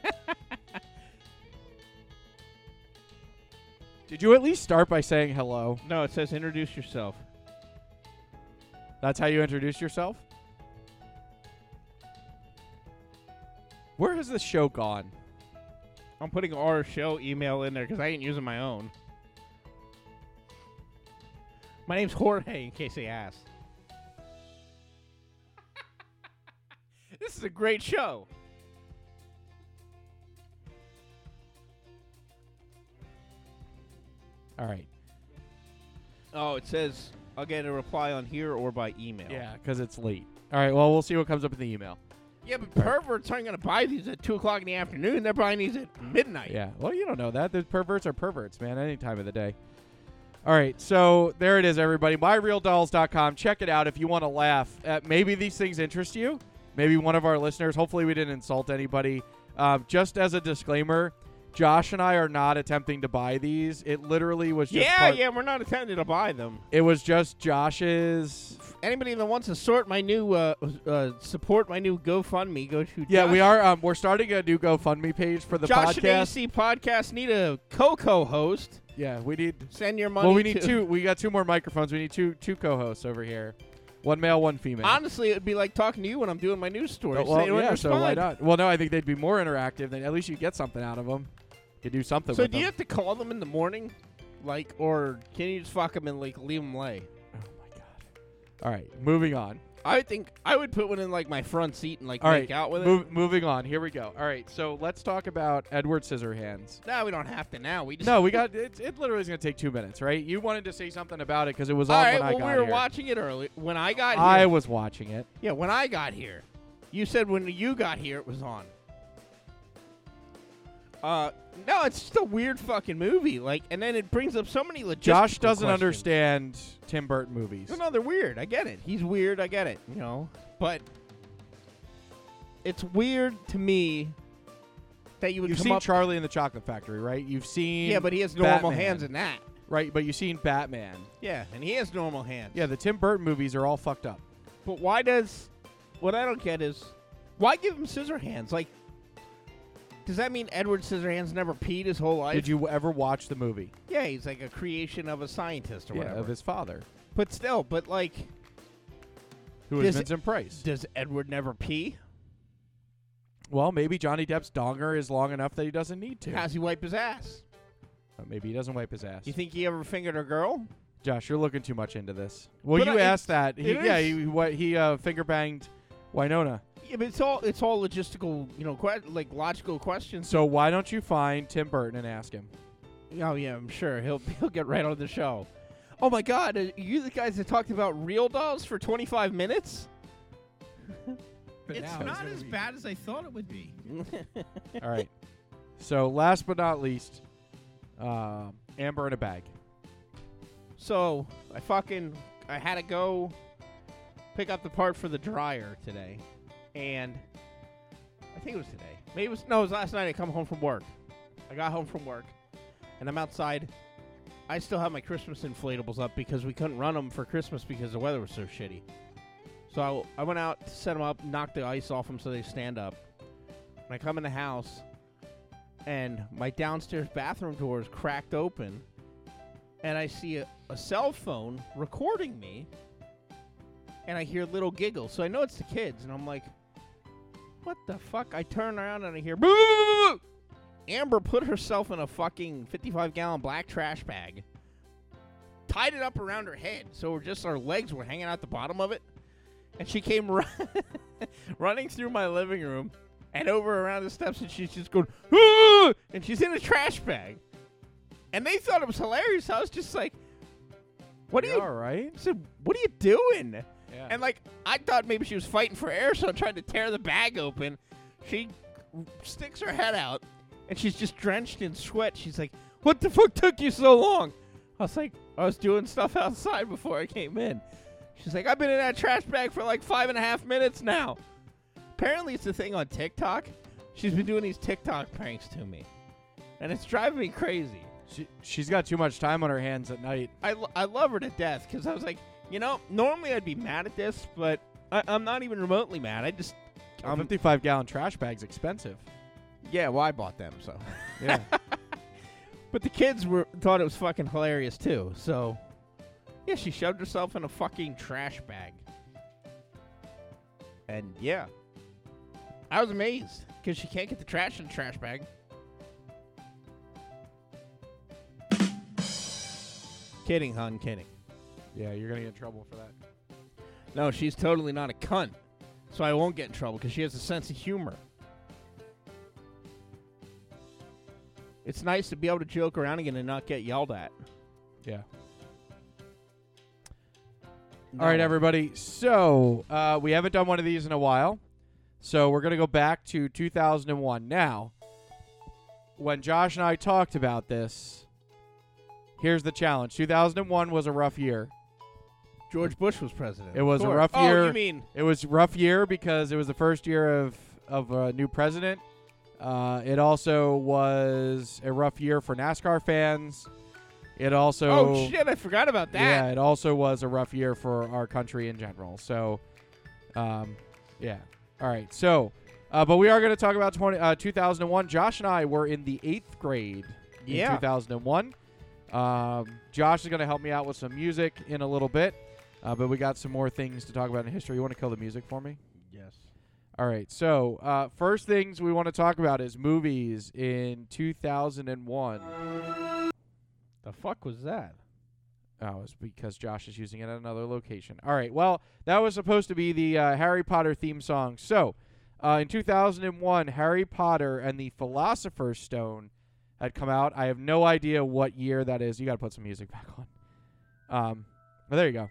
Did you at least start by saying hello? No, it says introduce yourself. That's how you introduce yourself? Where has this show gone? I'm putting our show email in there because I ain't using my own. My name's Jorge, in case they ask. this is a great show. All right. Oh, it says I'll get a reply on here or by email. Yeah, because it's late. All right. Well, we'll see what comes up in the email. Yeah, but perverts aren't going to buy these at 2 o'clock in the afternoon. They're buying these at midnight. Yeah. Well, you don't know that. The perverts are perverts, man, any time of the day. All right. So there it is, everybody. MyRealDolls.com. Check it out if you want to laugh. Uh, maybe these things interest you. Maybe one of our listeners. Hopefully, we didn't insult anybody. Um, just as a disclaimer, Josh and I are not attempting to buy these. It literally was just Yeah, part- yeah, we're not attempting to buy them. It was just Josh's. Anybody that wants to sort my new, uh, uh, support my new GoFundMe, go to Yeah, we are. Um, we're starting a new GoFundMe page for the Josh and podcast. AC podcast need a co-co host. Yeah, we need. Send your money. Well, we need to- two. We got two more microphones. We need two two co-hosts over here. One male, one female. Honestly, it'd be like talking to you when I'm doing my news stories. Oh, well, yeah, so why not? Well, no, I think they'd be more interactive. Then at least you get something out of them. You do something So do you have to call them in the morning, like, or can you just fuck them and like leave them lay? Oh my god! All right, moving on. I think I would put one in like my front seat and like All make right, out with move, it. moving on. Here we go. All right, so let's talk about Edward Scissorhands. No, we don't have to now. We just No, we got it. It literally is going to take two minutes, right? You wanted to say something about it because it was All on right, when I well, got we were here. watching it early when I got here. I was watching it. yeah, when I got here, you said when you got here it was on. Uh, no, it's just a weird fucking movie. Like, and then it brings up so many logistical Josh doesn't questions. understand Tim Burton movies. No, no, they're weird. I get it. He's weird. I get it. You know, but it's weird to me that you would You've seen up. Charlie in the Chocolate Factory, right? You've seen yeah, but he has normal Batman, hands in that. right? But you've seen Batman. Yeah, and he has normal hands. Yeah, the Tim Burton movies are all fucked up. But why does what I don't get is why give him scissor hands? Like, does that mean Edward Scissorhands never peed his whole life? Did you ever watch the movie? Yeah, he's like a creation of a scientist or Yeah, whatever. of his father, but still, but like, who was Does- Vincent Price. does Edward never pee? Well, maybe Johnny Depp's donger is long enough that he doesn't need to. How's he wipe his ass? Uh, maybe he doesn't wipe his ass. You think he ever fingered a girl? Josh, you're looking too much into this. Well, But you I- asked that. He, it yeah, is. he what he uh, finger banged Winona. Yeah, but it's all it's all logistical, you know, que- like logical questions. So why don't you find Tim Burton and ask him? Oh yeah, I'm sure he'll he'll get right on the show. Oh my God, are you the guys that talked about real dolls for 25 minutes? It's not as bad as I thought it would be. All right. So last but not least, um, Amber in a bag. So I fucking I had to go pick up the part for the dryer today, and I think it was today. Maybe it was no, it was last night. I come home from work. I got home from work, and I'm outside. I still have my Christmas inflatables up because we couldn't run them for Christmas because the weather was so shitty. So I, I went out to set them up, knock the ice off them so they stand up. And I come in the house, and my downstairs bathroom door is cracked open, and I see a, a cell phone recording me, and I hear little giggles. So I know it's the kids, and I'm like, what the fuck? I turn around and I hear, "Boo, boo, boo, boo, boo." Amber put herself in a fucking 55 gallon black trash bag, tied it up around her head, so just our legs were hanging out the bottom of it, and she came run- running through my living room and over around the steps, and she's just going, "Ah!" and she's in a trash bag. And they thought it was hilarious. I was just like, "What are you?" all right? I said, "What are you doing?" Yeah. And like, I thought maybe she was fighting for air, so I tried to tear the bag open. She sticks her head out, and she's just drenched in sweat. She's like, "What the fuck took you so long?" I was like, "I was doing stuff outside before I came in." She's like, "I've been in that trash bag for like five and a half minutes now." Apparently, it's a thing on TikTok. She's been doing these TikTok pranks to me, and it's driving me crazy. She, she's got too much time on her hands at night. I, lo- I love her to death because I was like, you know, normally I'd be mad at this, but I, I'm not even remotely mad. I just, um, 55 gallon trash bag's expensive. yeah, well, I bought them, so. Yeah. But the kids were thought it was fucking hilarious too. So, yeah, she shoved herself in a fucking trash bag, and yeah, I was amazed because she can't get the trash in the trash bag. Kidding, hon, kidding. Yeah, you're gonna get in trouble for that. No, she's totally not a cunt. So I won't get in trouble because she has a sense of humor. It's nice to be able to joke around again and not get yelled at. Yeah. All right, everybody. So uh, we haven't done one of these in a while, so we're gonna go back to 2001. Now, when Josh and I talked about this, here's the challenge. 2001 was a rough year. George Bush was president. It was a course. rough oh, year. you mean It was a rough year because it was the first year of of a new president. Uh, it also was a rough year for NASCAR fans. It also Oh shit, I forgot about that. yeah, it also was a rough year for our country in general. So, um, yeah. All right. So, uh, but we are going to talk about 20, uh, 2001. Josh and I were in the eighth grade in Yeah. 2001. Um, Josh is going to help me out with some music in a little bit. Uh, but we got some more things to talk about in history. You want to kill the music for me? Yes. All right. So, uh, first things we want to talk about is movies in 2001. The fuck was that? Oh, it's because Josh is using it at another location. All right. Well, that was supposed to be the uh, Harry Potter theme song. So, uh, in 2001, Harry Potter and the Philosopher's Stone had come out. I have no idea what year that is. You got to put some music back on. Um, but there you go.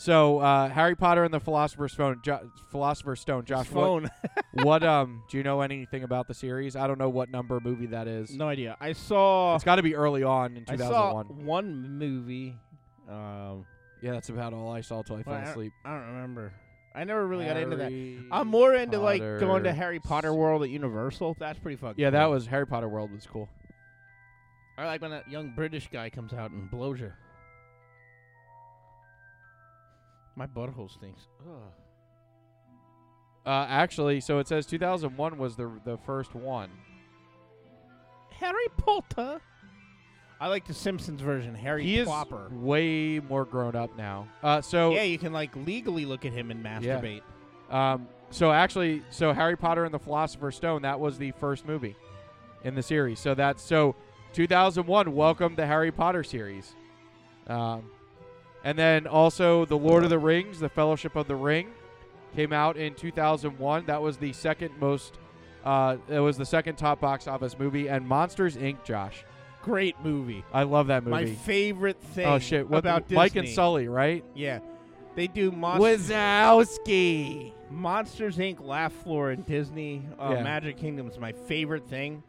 So, uh, Harry Potter and the Philosopher's Stone. Jo- Philosopher's Stone. Josh, what, phone. what um do you know anything about the series? I don't know what number movie that is. no idea. I saw. It's got to be early on in I saw 2001. one movie. Um, Yeah, that's about all I saw till I well, fell asleep. I don't remember. I never really got into that. Harry I'm more into like going to Potter Harry Potter World at Universal. That's pretty fucking. Yeah, that cool. was Harry Potter World was cool. I like when that young British guy comes out and blows you. My butthole stinks. Ugh. Uh, actually, so it says 2001 was the the first one. Harry Potter. I like the Simpsons version. Harry he is way more grown up now. Uh, so Yeah, you can like legally look at him and masturbate. um, so actually, so Harry Potter and the Philosopher's Stone that was the first movie in the series. So that's so 2001. Welcome to Harry Potter series. Um, and then also the Lord of the Rings, the Fellowship of the Ring, came out in 2001. That was the second most. Uh, it was the second top box office movie, and Monsters Inc. Josh, Great movie. I love that movie. My favorite thing. oh shit! What about Mike and Sully, right? Yeah, they do Monsters, Wazowski. Monsters Inc. Laugh Floor and Disney uh, Yeah. Magic Kingdom is my favorite thing.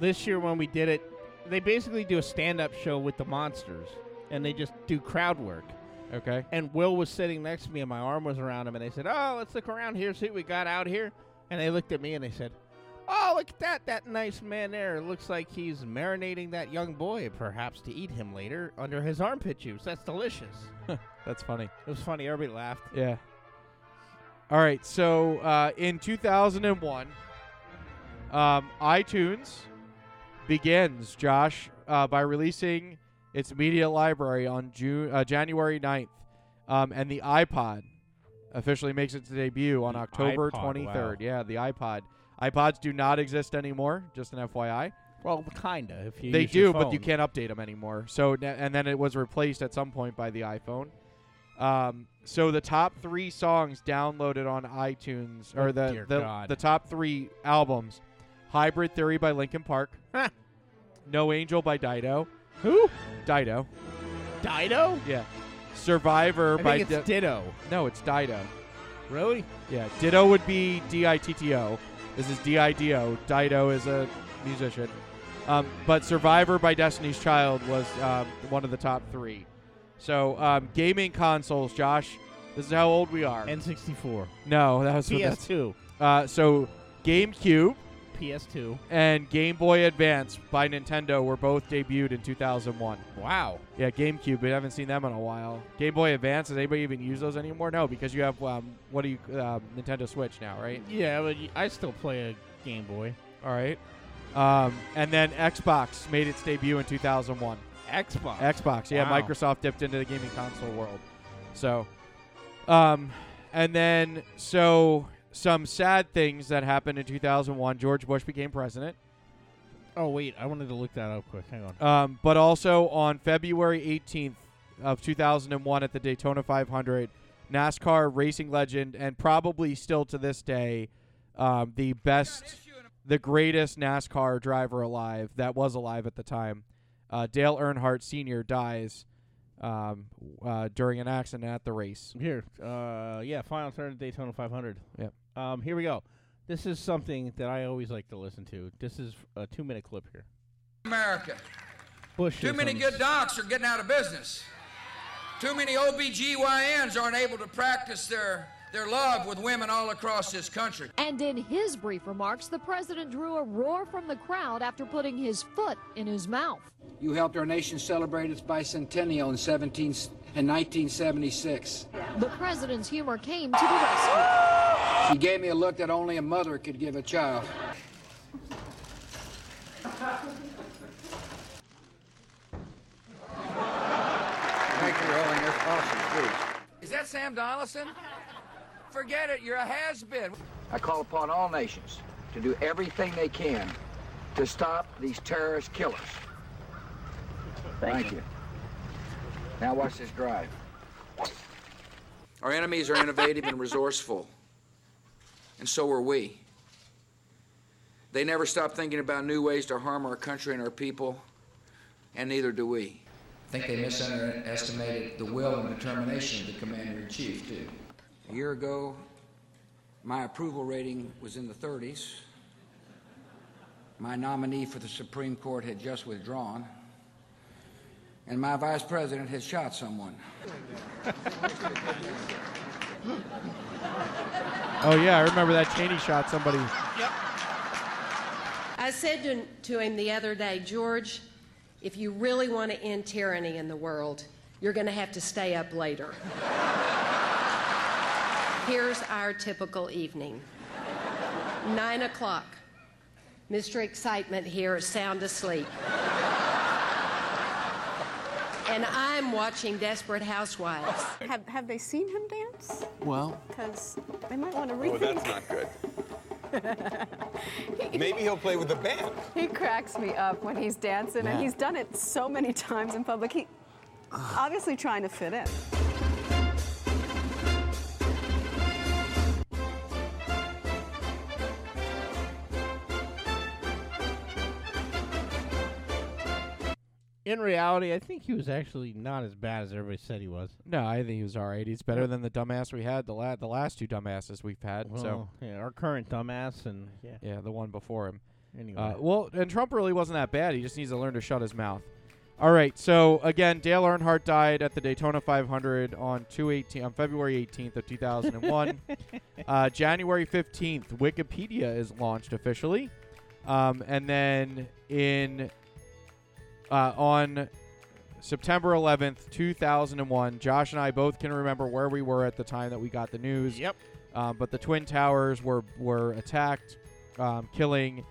This year when we did it, they basically do a stand-up show with the monsters, and they just do crowd work. Okay. And Will was sitting next to me, and my arm was around him, and they said, "Oh, let's look around here, see what we got out here." And they looked at me and they said, "Oh, look at that! That nice man there. Looks like he's marinating that young boy, perhaps to eat him later under his armpit juice. That's delicious." That's funny. It was funny. Everybody laughed. Yeah. All right. So uh, in 2001, um, iTunes begins, Josh, uh, by releasing its media library on June, uh, January 9th. Um, and the iPod officially makes its debut on The October iPod, 23rd. wow. Yeah, the iPod. iPods do not exist anymore, just an FYI. Well, kinda. If you they do, but you can't update them anymore. So and then it was replaced at some point by the iPhone. Um, so the top three songs downloaded on iTunes, or Oh, the the, the top three albums: "Hybrid Theory" by Linkin Park, "No Angel" by Dido, Who? Dido, Dido? yeah, "Survivor" I by think it's Di- Ditto. no, it's Dido. Really? Yeah, Ditto would be D I T T O. This is D I D O. Dido is a musician. Um, but Survivor by Destiny's Child was um, one of the top three. So um, gaming consoles, Josh. This is how old we are. N64. no, that was that's- PS2. Uh, so GameCube PS2. and Game Boy Advance by Nintendo were both debuted in 2001. Wow. Yeah, GameCube. We haven't seen them in a while. Game Boy Advance. Does anybody even use those anymore? No, because you have um, what do you uh, Nintendo Switch now, right? Yeah, but I still play a Game Boy. All right. Um, and then Xbox made its debut in 2001. Xbox. Xbox, yeah. Wow. Microsoft dipped into the gaming console world. So, um, and then so some sad things that happened in 2001. George Bush became president. Oh wait, I wanted to look that up quick. Hang on. Um, but also on February 18th of 2001 at the Daytona 500, NASCAR racing legend and probably still to this day um, the best, the greatest NASCAR driver alive that was alive at the time, uh, Dale Earnhardt Sr. dies um, uh, during an accident at the race. Here, uh, yeah, final turn of Daytona 500. Yep. Um, here we go. This is something that I always like to listen to. This is a two-minute clip here. America. Bush. Too many good docs are getting out of business. Too many OBGYNs aren't able to practice their, their love with women all across this country. And in his brief remarks, the president drew a roar from the crowd after putting his foot in his mouth. You helped our nation celebrate its bicentennial in 17 in 1976. The president's humor came to the rescue. She gave me a look that only a mother could give a child. Thank you, Your Holiness. Is that Sam Donaldson? Forget it, you're a has-been. I call upon all nations to do everything they can to stop these terrorist killers. Thank, you. Now watch this drive. Our enemies are innovative and resourceful, and so are we. They never stop thinking about new ways to harm our country and our people, and neither do we. I think they misunderestimated the will and determination of the commander in chief, too. A year ago, my approval rating was in the 30s. My nominee for the Supreme Court had just withdrawn. And my vice president had shot someone. Oh yeah, I remember that Cheney shot somebody. Yep. I said to, to him the other day, George, if you really want to end tyranny in the world, you're going to have to stay up later. Here's our typical evening. Nine o'clock. Mr. Excitement here is sound asleep. And I'm watching Desperate Housewives. Have, have they seen him dance? Well, Because they might want to rethink. oh, that's not good. Maybe he'll play with the band. He cracks me up when he's dancing, Yeah. and he's done it so many times in public. He obviously trying to fit in. In reality, I think he was actually not as bad as everybody said he was. No, I think he was all right. He's better than the dumbass we had the la- the last two dumbasses we've had. so yeah, our current dumbass and yeah. yeah, the one before him. Anyway. Uh, well, and Trump really wasn't that bad. He just needs to learn to shut his mouth. All right. So again, Dale Earnhardt died at the Daytona 500 on 218 on February 18th of 2001. uh, January 15th, Wikipedia is launched officially, um, and then in uh, on September 11th, 2001, Josh and I both can remember where we were at the time that we got the news. Yep. Um, but the twin towers were were attacked, um, killing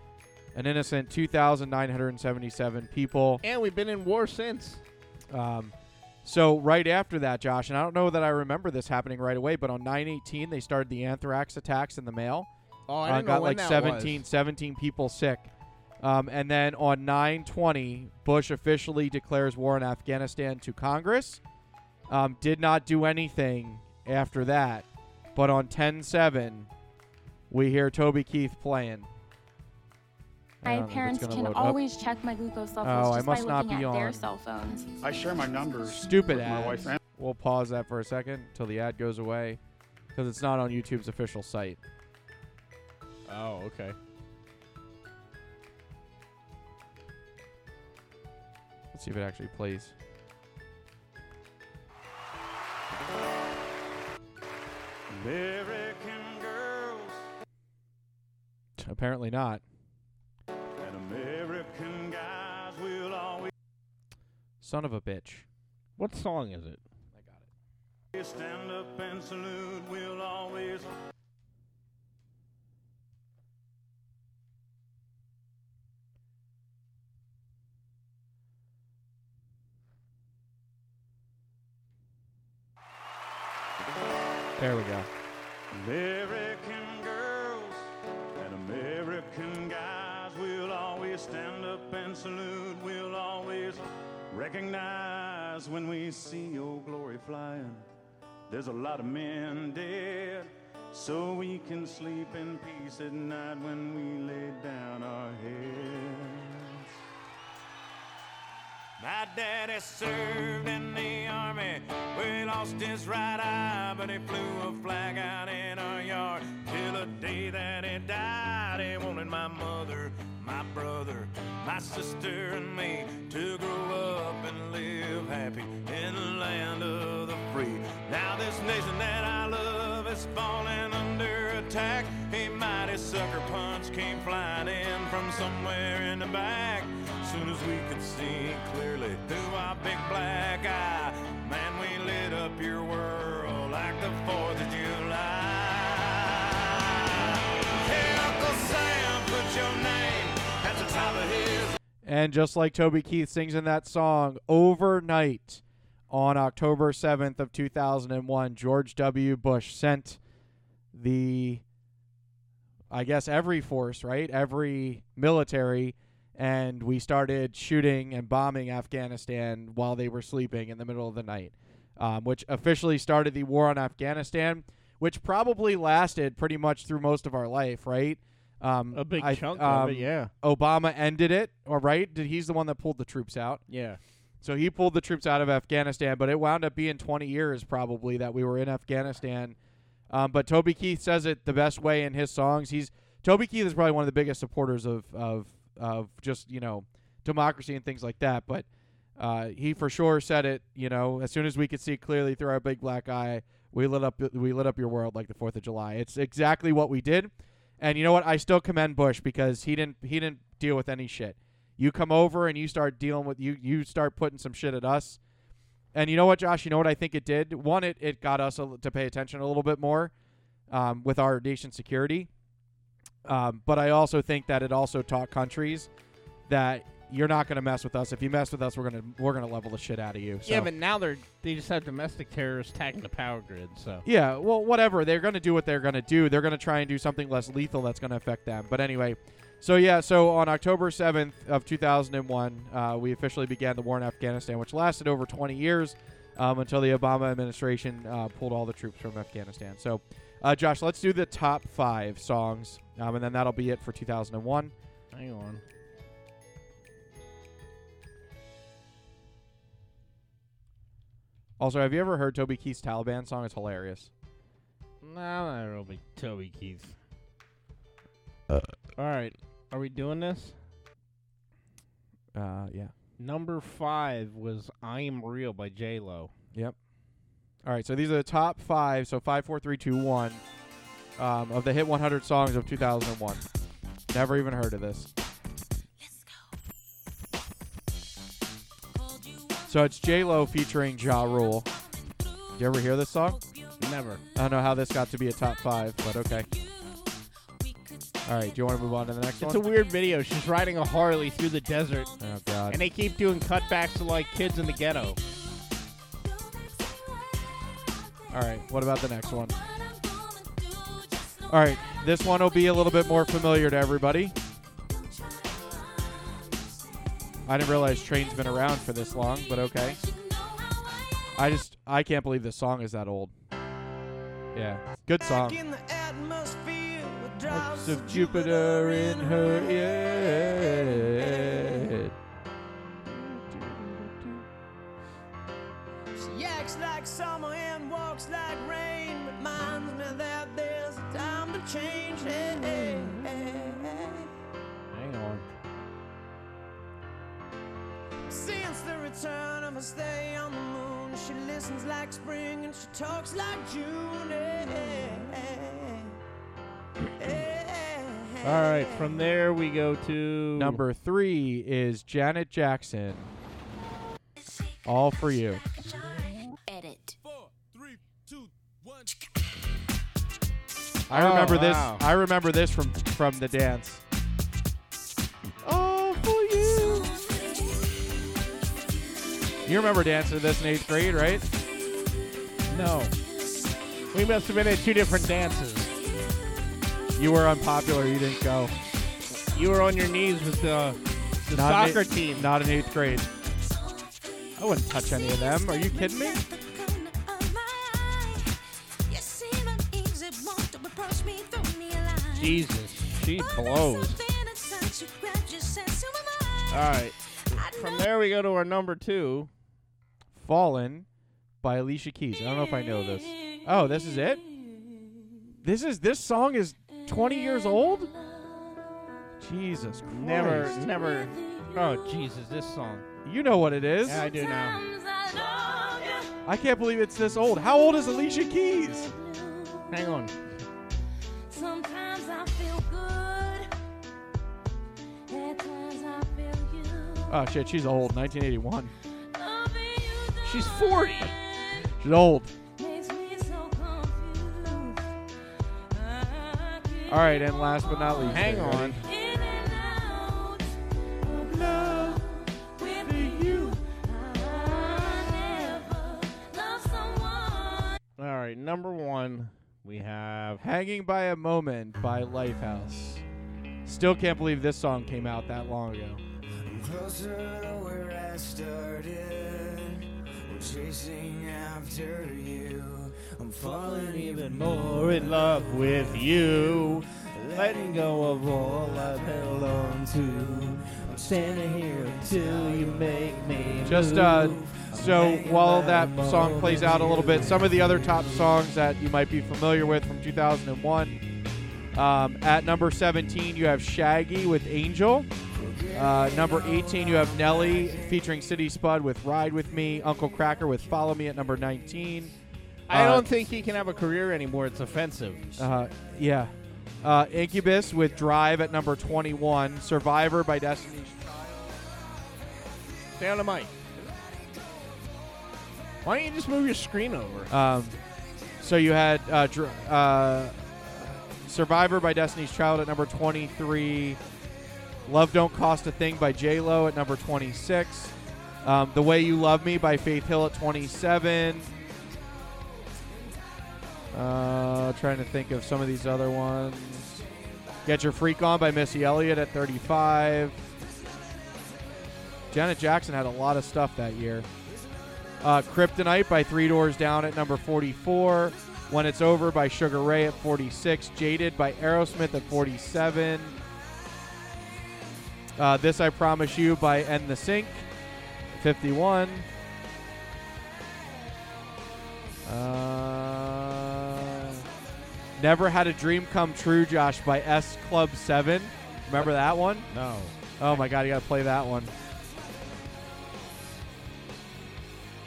an innocent 2,977 people. And we've been in war since. Um, so right after that, Josh, and I don't know that I remember this happening right away, but on 9/18 they started the anthrax attacks in the mail. Oh, I Uh, got like that 17, was. 17 people sick. Um, and then on 9/20, Bush officially declares war in Afghanistan to Congress. Um, did not do anything after that, but on 10/7, we hear Toby Keith playing. My don't know if it's parents can load up. always check my glucose levels Oh, I just must by not looking be at their cell phones. I share my numbers. Stupid with my wife We'll pause that for a second until the ad goes away, because it's not on YouTube's official site. Oh, okay. See if it actually plays. American girls Apparently not. and American guys will always Son of a bitch. What song is it? stand up and salute. We'll always. There we go. American girls and American guys will always stand up and salute. We'll always recognize when we see old glory flying. There's a lot of men dead, so we can sleep in peace at night when we lay down our heads. My daddy served in lost his right eye, but he flew a flag out in our yard. Till the day that he died, he wanted my mother, my brother, my sister, and me to grow up and live happy in the land of the free. Now this nation that I love is falling under attack. A mighty sucker punch came flying in from somewhere in the back. Soon as we could see clearly through our big black eye, your world like the 4th of July. Hey, Uncle Sam, put your name at the top of his And just like Toby Keith sings in that song, overnight, on October 7th of 2001, George W. Bush sent the I guess every force, right? Every military and we started shooting and bombing Afghanistan while they were sleeping in the middle of the night. Um, which officially started the war on Afghanistan, which probably lasted pretty much through most of our life, right? Um, A big I- chunk of it, um, yeah. Obama ended it, all right? Did he's the one that pulled the troops out? Yeah. So he pulled the troops out of Afghanistan, but it wound up being 20 years probably that we were in Afghanistan. Um, but Toby Keith says it the best way in his songs. He's Toby Keith is probably one of the biggest supporters of of of just you know democracy and things like that. But uh, he for sure said it. You know, as soon as we could see clearly through our big black eye, we lit up we lit up your world like the Fourth of July. It's exactly what we did. And you know what? I still commend Bush because he didn't he didn't deal with any shit. You come over and you start dealing with you you start putting some shit at us. And you know what, Josh? You know what I think it did? One, it, it got us a, to pay attention a little bit more um, with our nation security. Um, but I also think that it also taught countries that you're not going to mess with us. If you mess with us, we're gonna we're gonna level the shit out of you. So. Yeah, but now they're they just have domestic terrorists attacking the power grid. So Yeah, well, whatever. They're going to do what they're going to do. They're going to try and do something less lethal that's going to affect them. But anyway, so yeah, so on October 7th of 2001, uh, we officially began the war in Afghanistan, which lasted over 20 years um, until the Obama administration uh, pulled all the troops from Afghanistan. So, uh, Josh, let's do the top five songs, um, and then that'll be it for 2001. hang on. Also, have you ever heard Toby Keith's Taliban song? It's hilarious. No, not really Toby Keith. Uh. All right, are we doing this? Uh, yeah. Number five was "I Am Real" by J Lo. Yep. All right, so these are the top five. So five, four, three, two, one um, of the hit 100 songs of 2001. Never even heard of this. So it's J Lo featuring Ja Rule. Did you ever hear this song? Never. I don't know how this got to be a top five, but okay. All right, do you want to move on to the next one? It's one? a weird video. She's riding a Harley through the desert. Oh God. And they keep doing cutbacks to like kids in the ghetto. All right, what about the next one? All right, this one will be a little bit more familiar to everybody. I didn't realize Train's been around for this long, but okay. I just I can't believe this song is that old. Yeah, good song. Drops of Jupiter in her. She acts like summer and walks like rain. Reminds me that there's a time to change. Hey, hey, Since the return of her stay on the moon, she listens like spring and she talks like June. Hey. All right, from there we go to Number three is Janet Jackson. All for you. Edit. Four, three, two, one. I remember Oh, this. I remember this from from the dance. You remember dancing to this in eighth grade, right? No. We must have been at two different dances. You were unpopular. You didn't go. You were on your knees with the the Not soccer eighth- team. Not in eighth grade. I wouldn't touch any of them. Are you kidding me? Jesus, she blows. All right. From there we go to our number two. Fallen by Alicia Keys. I don't know if I know this. Oh, this is it? This is this song is 20 years old? Jesus Christ. Never, never. Oh Jesus, this song. You know what it is. Yeah, I do now. I can't believe it's this old. How old is Alicia Keys? Hang on. Sometimes I feel good. At times I feel you. Oh shit, she's old. 1981. She's 40. She's old. Makes me so confused. All right, and last but not least, Hang are on. ready? In and out of love with you. I never number one, we have Hanging by a Moment by Lifehouse. Still can't believe this song came out that long ago. Chasing after you. I'm falling even more in love with you. Letting go of all I've held on to. I'm standing here until you make me. Just uh, so while that song plays out a little bit, some of the other top songs that you might be familiar with from 2001. Um, at number 17, you have Shaggy with Angel. Uh, number 18, you have Nelly featuring City Spud with Ride With Me. Uncle Kracker with Follow Me at number 19. I Uh, don't think he can have a career anymore. It's offensive. Uh, yeah. Uh, Incubus with Drive at number 21. Survivor by Destiny's Child. Stay on the mic. Why don't you just move your screen over? Um, so you had uh, dr- uh, Survivor by Destiny's Child at number 23. Love Don't Cost a Thing by J Lo at number 26. Um, the Way You Love Me by Faith Hill at 27. Uh, trying to think of some of these other ones. Get Your Freak On by Missy Elliott at 35. Janet Jackson had a lot of stuff that year. Uh, Kryptonite by Three Doors Down at number 44. When It's Over by Sugar Ray at 46. Jaded by Aerosmith at 47. Uh, this I Promise You by NSYNC, 51. Uh, Never Had a Dream Come True, Josh, by S Club 7. Remember that one? No. Oh my God, you got to play that one.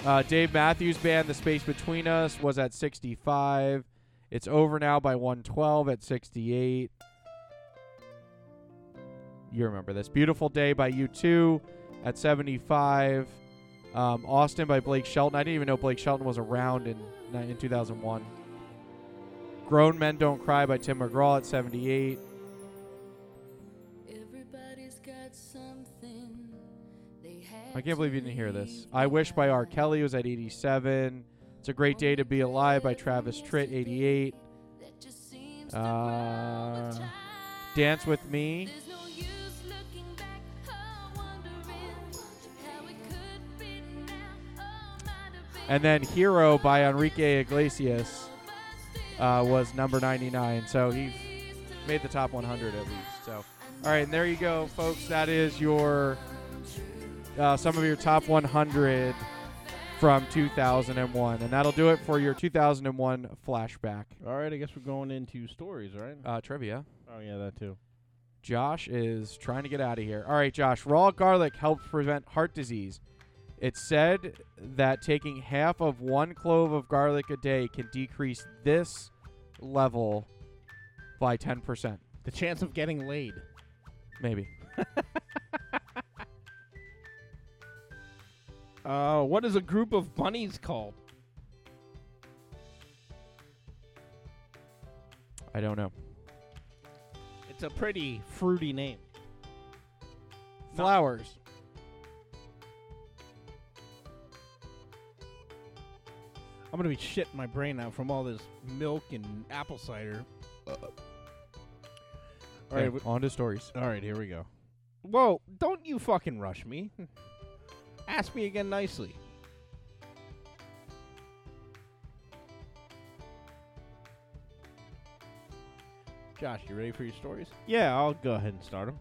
Uh, Dave Matthews Band, The Space Between Us, was at 65. It's Over Now by 112 at 68. You remember this. Beautiful Day by U2 at 75. Um, Austin by Blake Shelton. I didn't even know Blake Shelton was around in, in 2001. Grown Men Don't Cry by Tim McGraw at 78. Everybody's got something they I can't believe you didn't hear this. I Wish by R. Kelly was at 87. It's a Great Day to Be Alive by Travis Tritt, 88. Uh, Dance with Me. And then Hero by Enrique Iglesias uh, was number 99. So he made the top 100 at least. So, all right, and there you go, folks. That is your uh, some of your top 100 from 2001, and that'll do it for your 2001 flashback. All right, I guess we're going into stories, right? Uh, trivia. Oh yeah, that too. Josh is trying to get out of here. All right, Josh. Raw garlic helps prevent heart disease. It's said that taking half of one clove of garlic a day can decrease this level by 10%. The chance of getting laid. Maybe. Uh, what is a group of bunnies called? I don't know. It's a pretty fruity name. Flowers. I'm gonna be shitting my brain out from all this milk and apple cider. Uh, uh. All Okay, right, on to stories. All right, here we go. Whoa! Don't you fucking rush me. Ask me again nicely. Josh, you ready for your stories? Yeah, I'll go ahead and start them.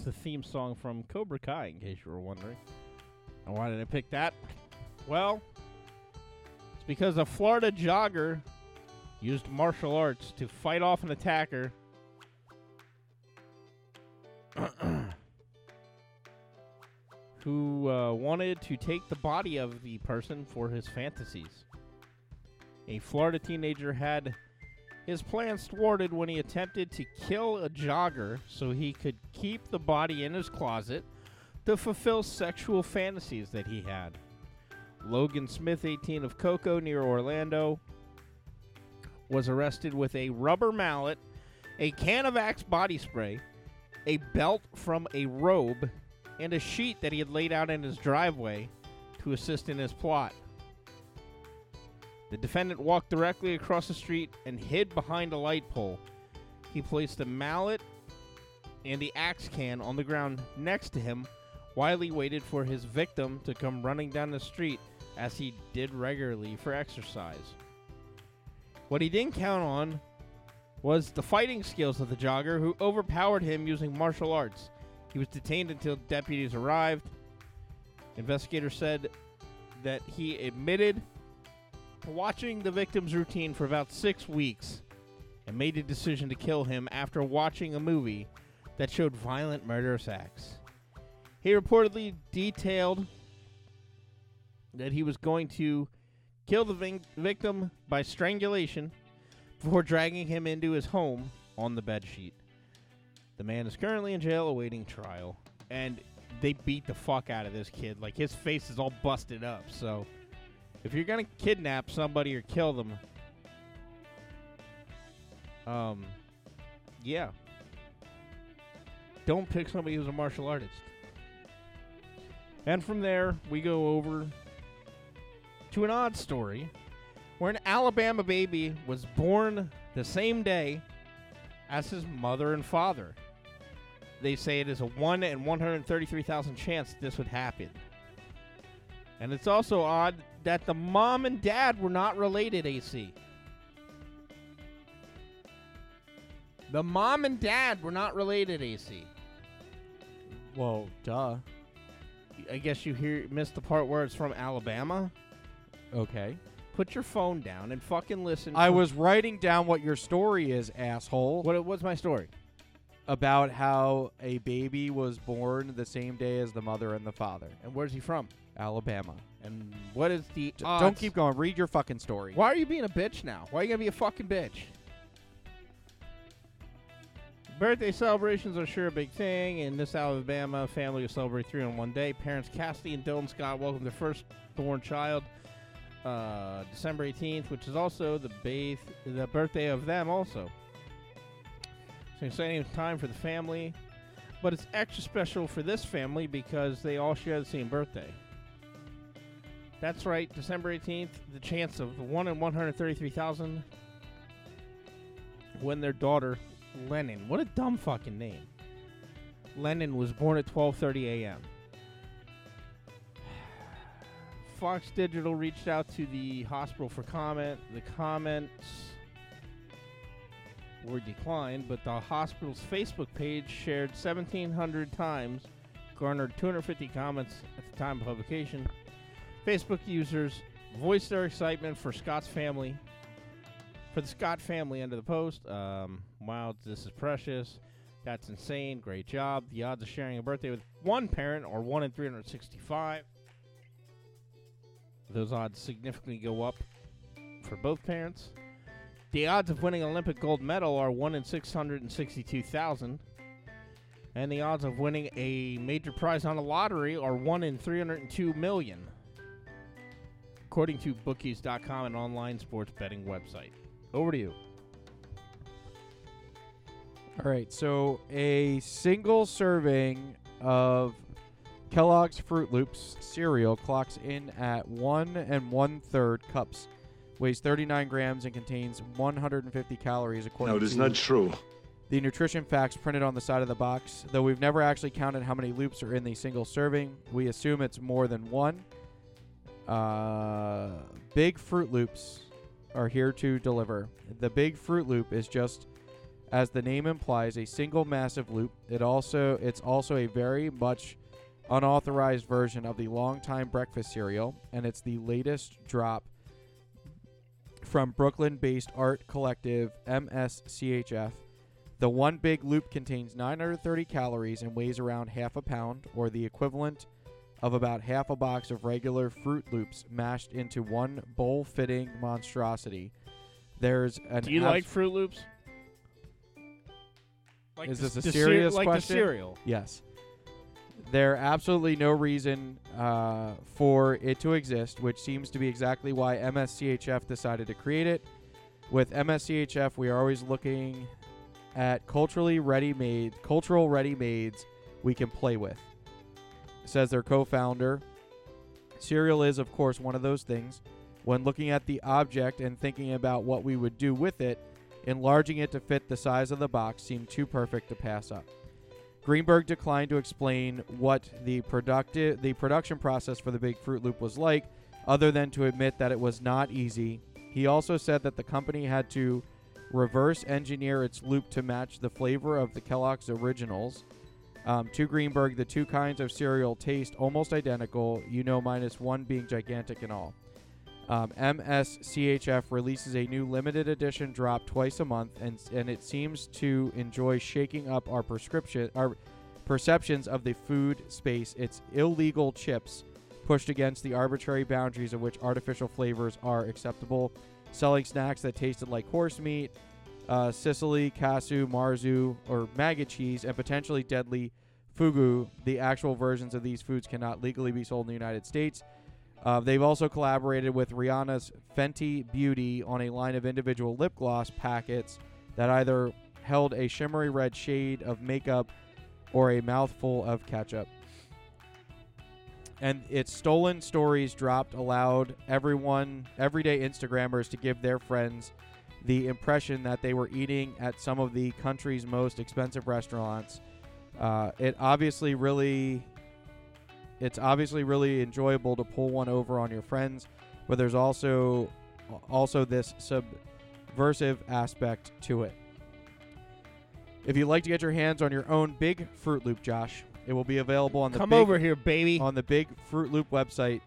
Right, that was the theme song from Cobra Kai, in case you were wondering. And why did I pick that? Well, it's because a Florida jogger used martial arts to fight off an attacker. who uh, wanted to take the body of the person for his fantasies. A Florida teenager had his plans thwarted when he attempted to kill a jogger so he could keep the body in his closet to fulfill sexual fantasies that he had. Logan Smith, 18 of Cocoa near Orlando, was arrested with a rubber mallet, a can of Axe body spray, a belt from a robe, and a sheet that he had laid out in his driveway to assist in his plot. The defendant walked directly across the street and hid behind a light pole. He placed a mallet and the axe can on the ground next to him while he waited for his victim to come running down the street as he did regularly for exercise. What he didn't count on was the fighting skills of the jogger who overpowered him using martial arts. He was detained until deputies arrived. Investigators said that he admitted watching the victim's routine for about six weeks and made a decision to kill him after watching a movie that showed violent murderous acts. He reportedly detailed that he was going to kill the vin- victim by strangulation before dragging him into his home on the bedsheet. The man is currently in jail awaiting trial, and they beat the fuck out of this kid. Like his face is all busted up. So, if you're gonna kidnap somebody or kill them, um, yeah, don't pick somebody who's a martial artist. And from there, we go over to an odd story where an Alabama baby was born the same day as his mother and father. They say it is a 1 in 133,000 chance this would happen. And it's also odd that the mom and dad were not related, AC. The mom and dad were not related, AC. Well, duh. I guess you hear missed the part where it's from Alabama. Okay. Put your phone down and fucking listen. I was writing down what your story is, asshole. What what's my story? About how a baby was born the same day as the mother and the father. And where's he from? Alabama. And what is the D- odds? Don't keep going. Read your fucking story. Why are you being a bitch now? Why are you gonna be a fucking bitch? Birthday celebrations are sure a big thing. In this Alabama, family will celebrate three on one day. Parents Cassidy and Dylan Scott welcome their firstborn child uh, December 18th, which is also the, bath- the birthday of them also. An exciting time for the family, but it's extra special for this family because they all share the same birthday. That's right, December 18th, the chance of 1 in 133,000 when their daughter, Lennon, what a dumb fucking name. Lennon was born at 12:30 a.m. Fox Digital reached out to the hospital for comment. The comments were declined, but the hospital's Facebook page shared 1,700 times, garnered 250 comments at the time of publication. Facebook users voiced their excitement for Scott's family, for the Scott family under the post. Um, wow, this is precious. That's insane. Great job. The odds of sharing a birthday with one parent are 1 in 365. Those odds significantly go up for both parents. The odds of winning an Olympic gold medal are 1 in 662,000. And the odds of winning a major prize on a lottery are 1 in 302 million. According to bookies.com, an online sports betting website. Over to you. All right, so a single serving of Kellogg's Fruit Loops cereal clocks in at one and one third cups, weighs 39 grams, and contains 150 calories. According No, it is to not true. The nutrition facts printed on the side of the box. Though we've never actually counted how many loops are in the single serving, we assume it's more than one. Uh, big Fruit Loops are here to deliver. The Big Fruit Loop is just As the name implies, a single massive loop. It also it's also a very much unauthorized version of the longtime breakfast cereal, and it's the latest drop from Brooklyn-based art collective MSCHF. The one big loop contains 930 calories and weighs around half a pound, or the equivalent of about half a box of regular Fruit Loops mashed into one bowl-fitting monstrosity. There's an Do you abs- like Fruit Loops? Like Is the- this a the cere- serious like the question? cereal? Yes. There absolutely no reason uh, for it to exist, which seems to be exactly why MSCHF decided to create it. With MSCHF, we are always looking at culturally ready-made, cultural ready-mades we can play with. Says their co-founder. Cereal is, of course, one of those things. When looking at the object and thinking about what we would do with it, enlarging it to fit the size of the box seemed too perfect to pass up. Greenberg declined to explain what the productive the production process for the Big Fruit Loop was like, other than to admit that it was not easy. He also said that the company had to reverse engineer its loop to match the flavor of the Kellogg's originals. Um, to Greenberg, the two kinds of cereal taste almost identical, you know, minus one being gigantic and all. Um, MSCHF releases a new limited edition drop twice a month, and and it seems to enjoy shaking up our prescription, our perceptions of the food space. Its illegal chips pushed against the arbitrary boundaries of which artificial flavors are acceptable, selling snacks that tasted like horse meat, uh, Sicily, Casu, Marzu, or maggot cheese, and potentially deadly fugu. The actual versions of these foods cannot legally be sold in the United States. Uh, they've also collaborated with Rihanna's Fenty Beauty on a line of individual lip gloss packets that either held a shimmery red shade of makeup or a mouthful of ketchup. And its stolen stories dropped allowed everyone, everyday Instagrammers, to give their friends the impression that they were eating at some of the country's most expensive restaurants. Uh, it obviously really it's obviously really enjoyable to pull one over on your friends, but there's also also this subversive aspect to it. If you'd like to get your hands on your own Big Fruit Loop, Josh, it will be available on the Come Big- over here, baby. on the Big Fruit Loop website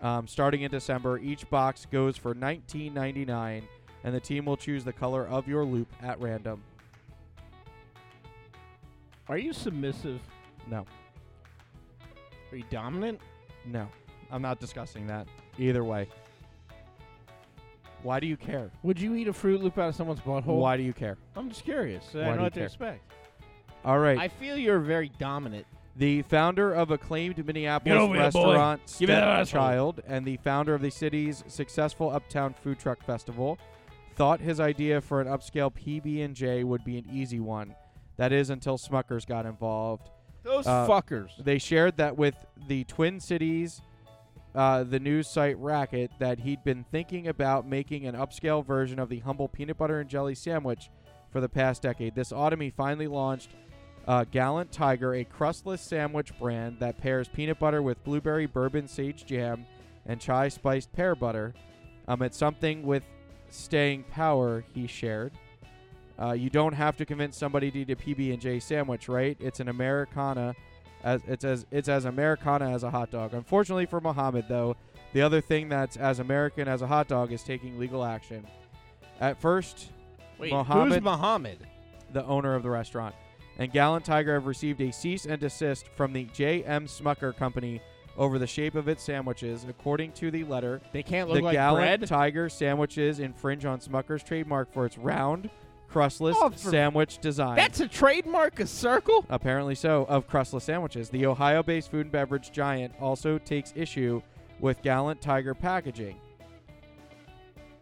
um, starting in December. Each box goes for $19.99, and the team will choose the color of your loop at random. Are you submissive? No, Are you dominant? no, I'm not discussing that either way. Why do you care? Would you eat a Fruit Loop out of someone's butthole? Why do you care? I'm just curious. so Why I don't know you what to care? expect. All right. I feel you're very dominant. The founder of acclaimed Minneapolis over here, boy. restaurant Give me that asshole. Stepchild and the founder of the city's successful Uptown Food Truck Festival thought his idea for an upscale PB&J would be an easy one. That is until Smuckers got involved. Those Uh, fuckers. They shared that with the Twin Cities, uh, the news site Racket, that he'd been thinking about making an upscale version of the humble peanut butter and jelly sandwich for the past decade. This autumn, he finally launched uh, Gallant Tiger, a crustless sandwich brand that pairs peanut butter with blueberry bourbon sage jam and chai spiced pear butter. Um, it's something with staying power, he shared. Uh, you don't have to convince somebody to eat a PB and J sandwich, right? It's an Americana, as it's as it's as Americana as a hot dog. Unfortunately for Muhammad, though, the other thing that's as American as a hot dog is taking legal action. At first, Wait, Muhammad, who's Muhammad? the owner of the restaurant, and Gallant Tiger have received a cease and desist from the J.M. Smucker Company over the shape of its sandwiches. According to the letter, They can't the look like Gallant bread? Tiger sandwiches infringe on Smucker's trademark for its round, crustless Oh, for- sandwich design. That's a trademark, a circle? Apparently so, of crustless sandwiches. The Ohio based food and beverage giant also takes issue with Gallant Tiger packaging.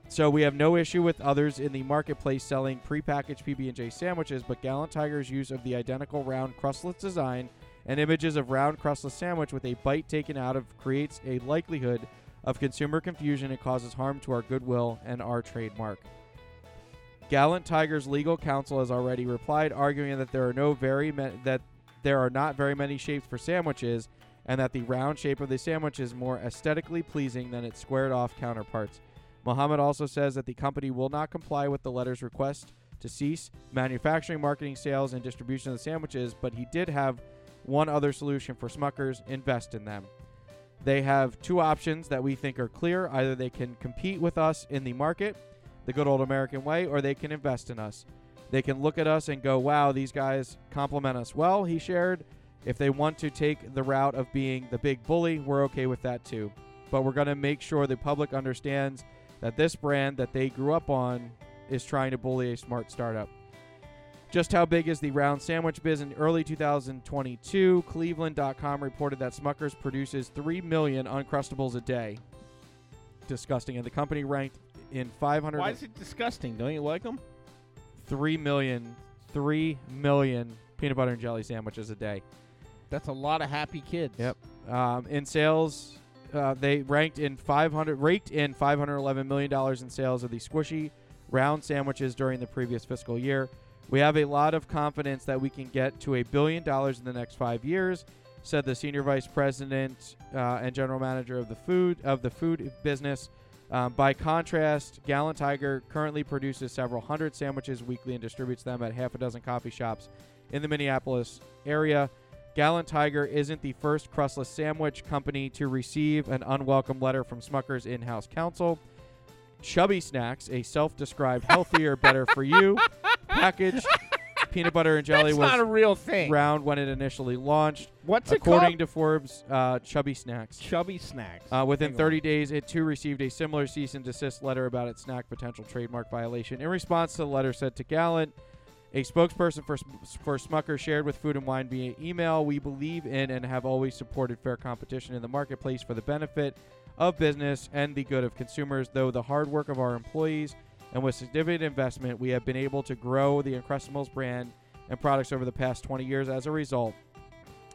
So we have no issue with others in the marketplace selling prepackaged PB&J sandwiches, but Gallant Tiger's use of the identical round crustless design and images of round crustless sandwich with a bite taken out of creates a likelihood of consumer confusion and causes harm to our goodwill and our trademark. Gallant Tiger's legal counsel has already replied, arguing that there are no very ma- that there are not very many shapes for sandwiches, and that the round shape of the sandwich is more aesthetically pleasing than its squared off counterparts. Muhammad also says that the company will not comply with the letter's request to cease manufacturing, marketing, sales, and distribution of the sandwiches, but he did have one other solution for Smuckers invest in them. They have two options that we think are clear. Either they can compete with us in the market, the good old American way, or they can invest in us. They can look at us and go, wow, these guys compliment us well, he shared. If they want to take the route of being the big bully, we're okay with that too. But we're going to make sure the public understands that this brand that they grew up on is trying to bully a smart startup. Just how big is the round sandwich biz? In early 2022, Cleveland.com reported that Smuckers produces 3 million Uncrustables a day. Disgusting. And the company ranked in 500. Why is it disgusting? Don't you like them? 3 million, 3 million peanut butter and jelly sandwiches a day. That's a lot of happy kids. Yep. Um, in sales, uh, they ranked in 500, raked in 511 million dollars in sales of the squishy round sandwiches during the previous fiscal year. We have a lot of confidence that we can get to a billion dollars in the next five years, said the senior vice president uh, and general manager of the food of the food business. Um, by contrast, Gallant Tiger currently produces several hundred sandwiches weekly and distributes them at half a dozen coffee shops in the Minneapolis area. Gallant Tiger isn't the first crustless sandwich company to receive an unwelcome letter from Smucker's in house counsel. Chubby Snacks, a self described healthier, better for you package, peanut butter and jelly That's was not a real thing. round when it initially launched. What's it According called? to Forbes, uh, Chubby Snacks. Chubby Snacks. Uh, within Hang on. 30 days, it too received a similar cease and desist letter about its snack potential trademark violation. In response to the letter sent to Gallant, a spokesperson for, Sm- for Smucker shared with Food and Wine via email, "We believe in and have always supported fair competition in the marketplace for the benefit of business and the good of consumers. Though the hard work of our employees and with significant investment, we have been able to grow the Uncrustables brand and products over the past 20 years. As a result,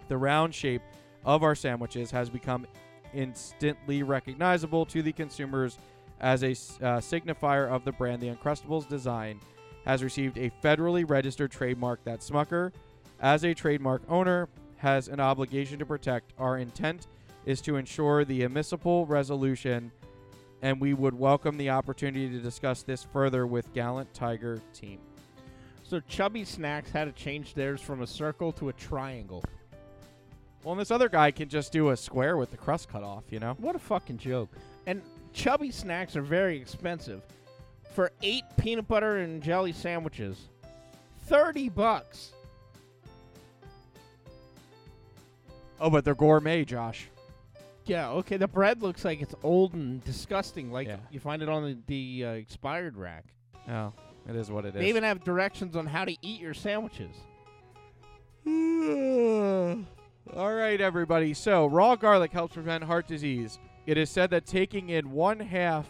the round shape of our sandwiches has become instantly recognizable to the consumers as a uh, signifier of the brand. The Uncrustables design has received a federally registered trademark that Smucker, as a trademark owner, has an obligation to protect. Our intent is to ensure the admissible resolution, and we would welcome the opportunity to discuss this further with Gallant Tiger team. So Chubby Snacks had to change theirs from a circle to a triangle. Well, and this other guy can just do a square with the crust cut off, you know? What a fucking joke. And Chubby Snacks are very expensive. For eight peanut butter and jelly sandwiches, 30 bucks. Oh, but they're gourmet, Josh. Yeah, okay. The bread looks like it's old and disgusting, like Yeah. you find it on the, the uh, expired rack. Oh, it is what it is. They even have directions on how to eat your sandwiches. All right, everybody. So, raw garlic helps prevent heart disease. It is said that taking in one half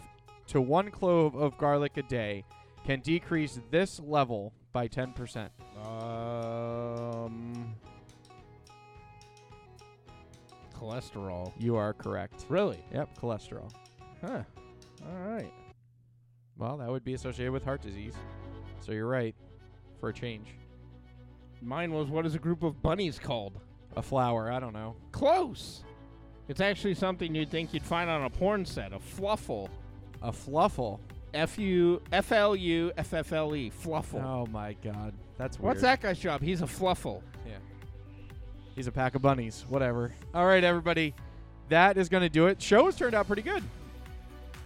to one clove of garlic a day can decrease this level by 10%. Um, cholesterol. You are correct. Really? Yep, cholesterol. Huh. All right. Well, that would be associated with heart disease. So, you're right for a change. Mine was what is a group of bunnies called? A flower, I don't know. Close. It's actually something you'd think you'd find on a porn set. A fluffle. A fluffle. F U F L U F F L E. Fluffle. Oh, my God. That's weird. What's that guy's job? He's a fluffle. Yeah. He's a pack of bunnies. Whatever. All right, everybody. That is going to do it. Show has turned out pretty good.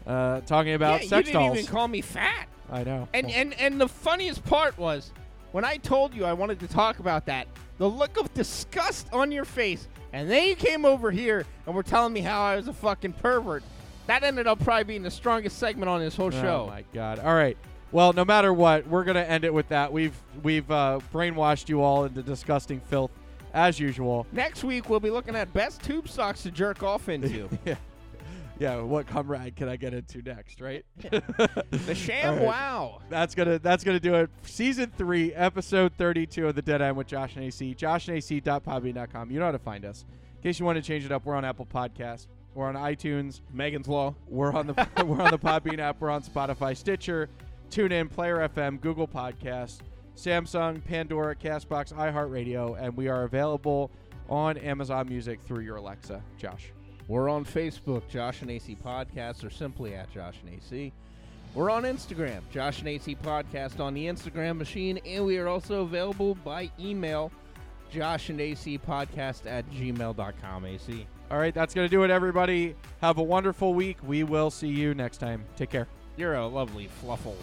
Uh, talking about yeah, sex you didn't dolls. even call me fat. I know. And and and the funniest part was when I told you I wanted to talk about that, the look of disgust on your face, and then you came over here and were telling me how I was a fucking pervert. That ended up probably being the strongest segment on this whole show. Oh my god. All right. Well, no matter what, we're gonna end it with that. We've we've uh, brainwashed you all into disgusting filth as usual. Next week we'll be looking at best tube socks to jerk off into. yeah. Yeah, what comrade can I get into next, right? the sham All right. wow. That's gonna that's gonna do it. Season three, episode thirty-two of the Dead End with Josh and AC. JoshandAC.podbean.com. You know how to find us. In case you want to change it up, we're on Apple Podcasts. We're on iTunes. Megan's Law. We're on the we're on the Podbean app. We're on Spotify, Stitcher, TuneIn, Player FM, Google Podcasts, Samsung, Pandora, Castbox, iHeartRadio, and we are available on Amazon Music through your Alexa. Josh. We're on Facebook, Josh and AC Podcast, or simply at Josh and AC. We're on Instagram, Josh and AC Podcast on the Instagram machine, and we are also available by email, Josh and AC Podcast at gmail.com. AC. All right, that's going to do it, everybody. Have a wonderful week. We will see you next time. Take care. You're a lovely fluffle.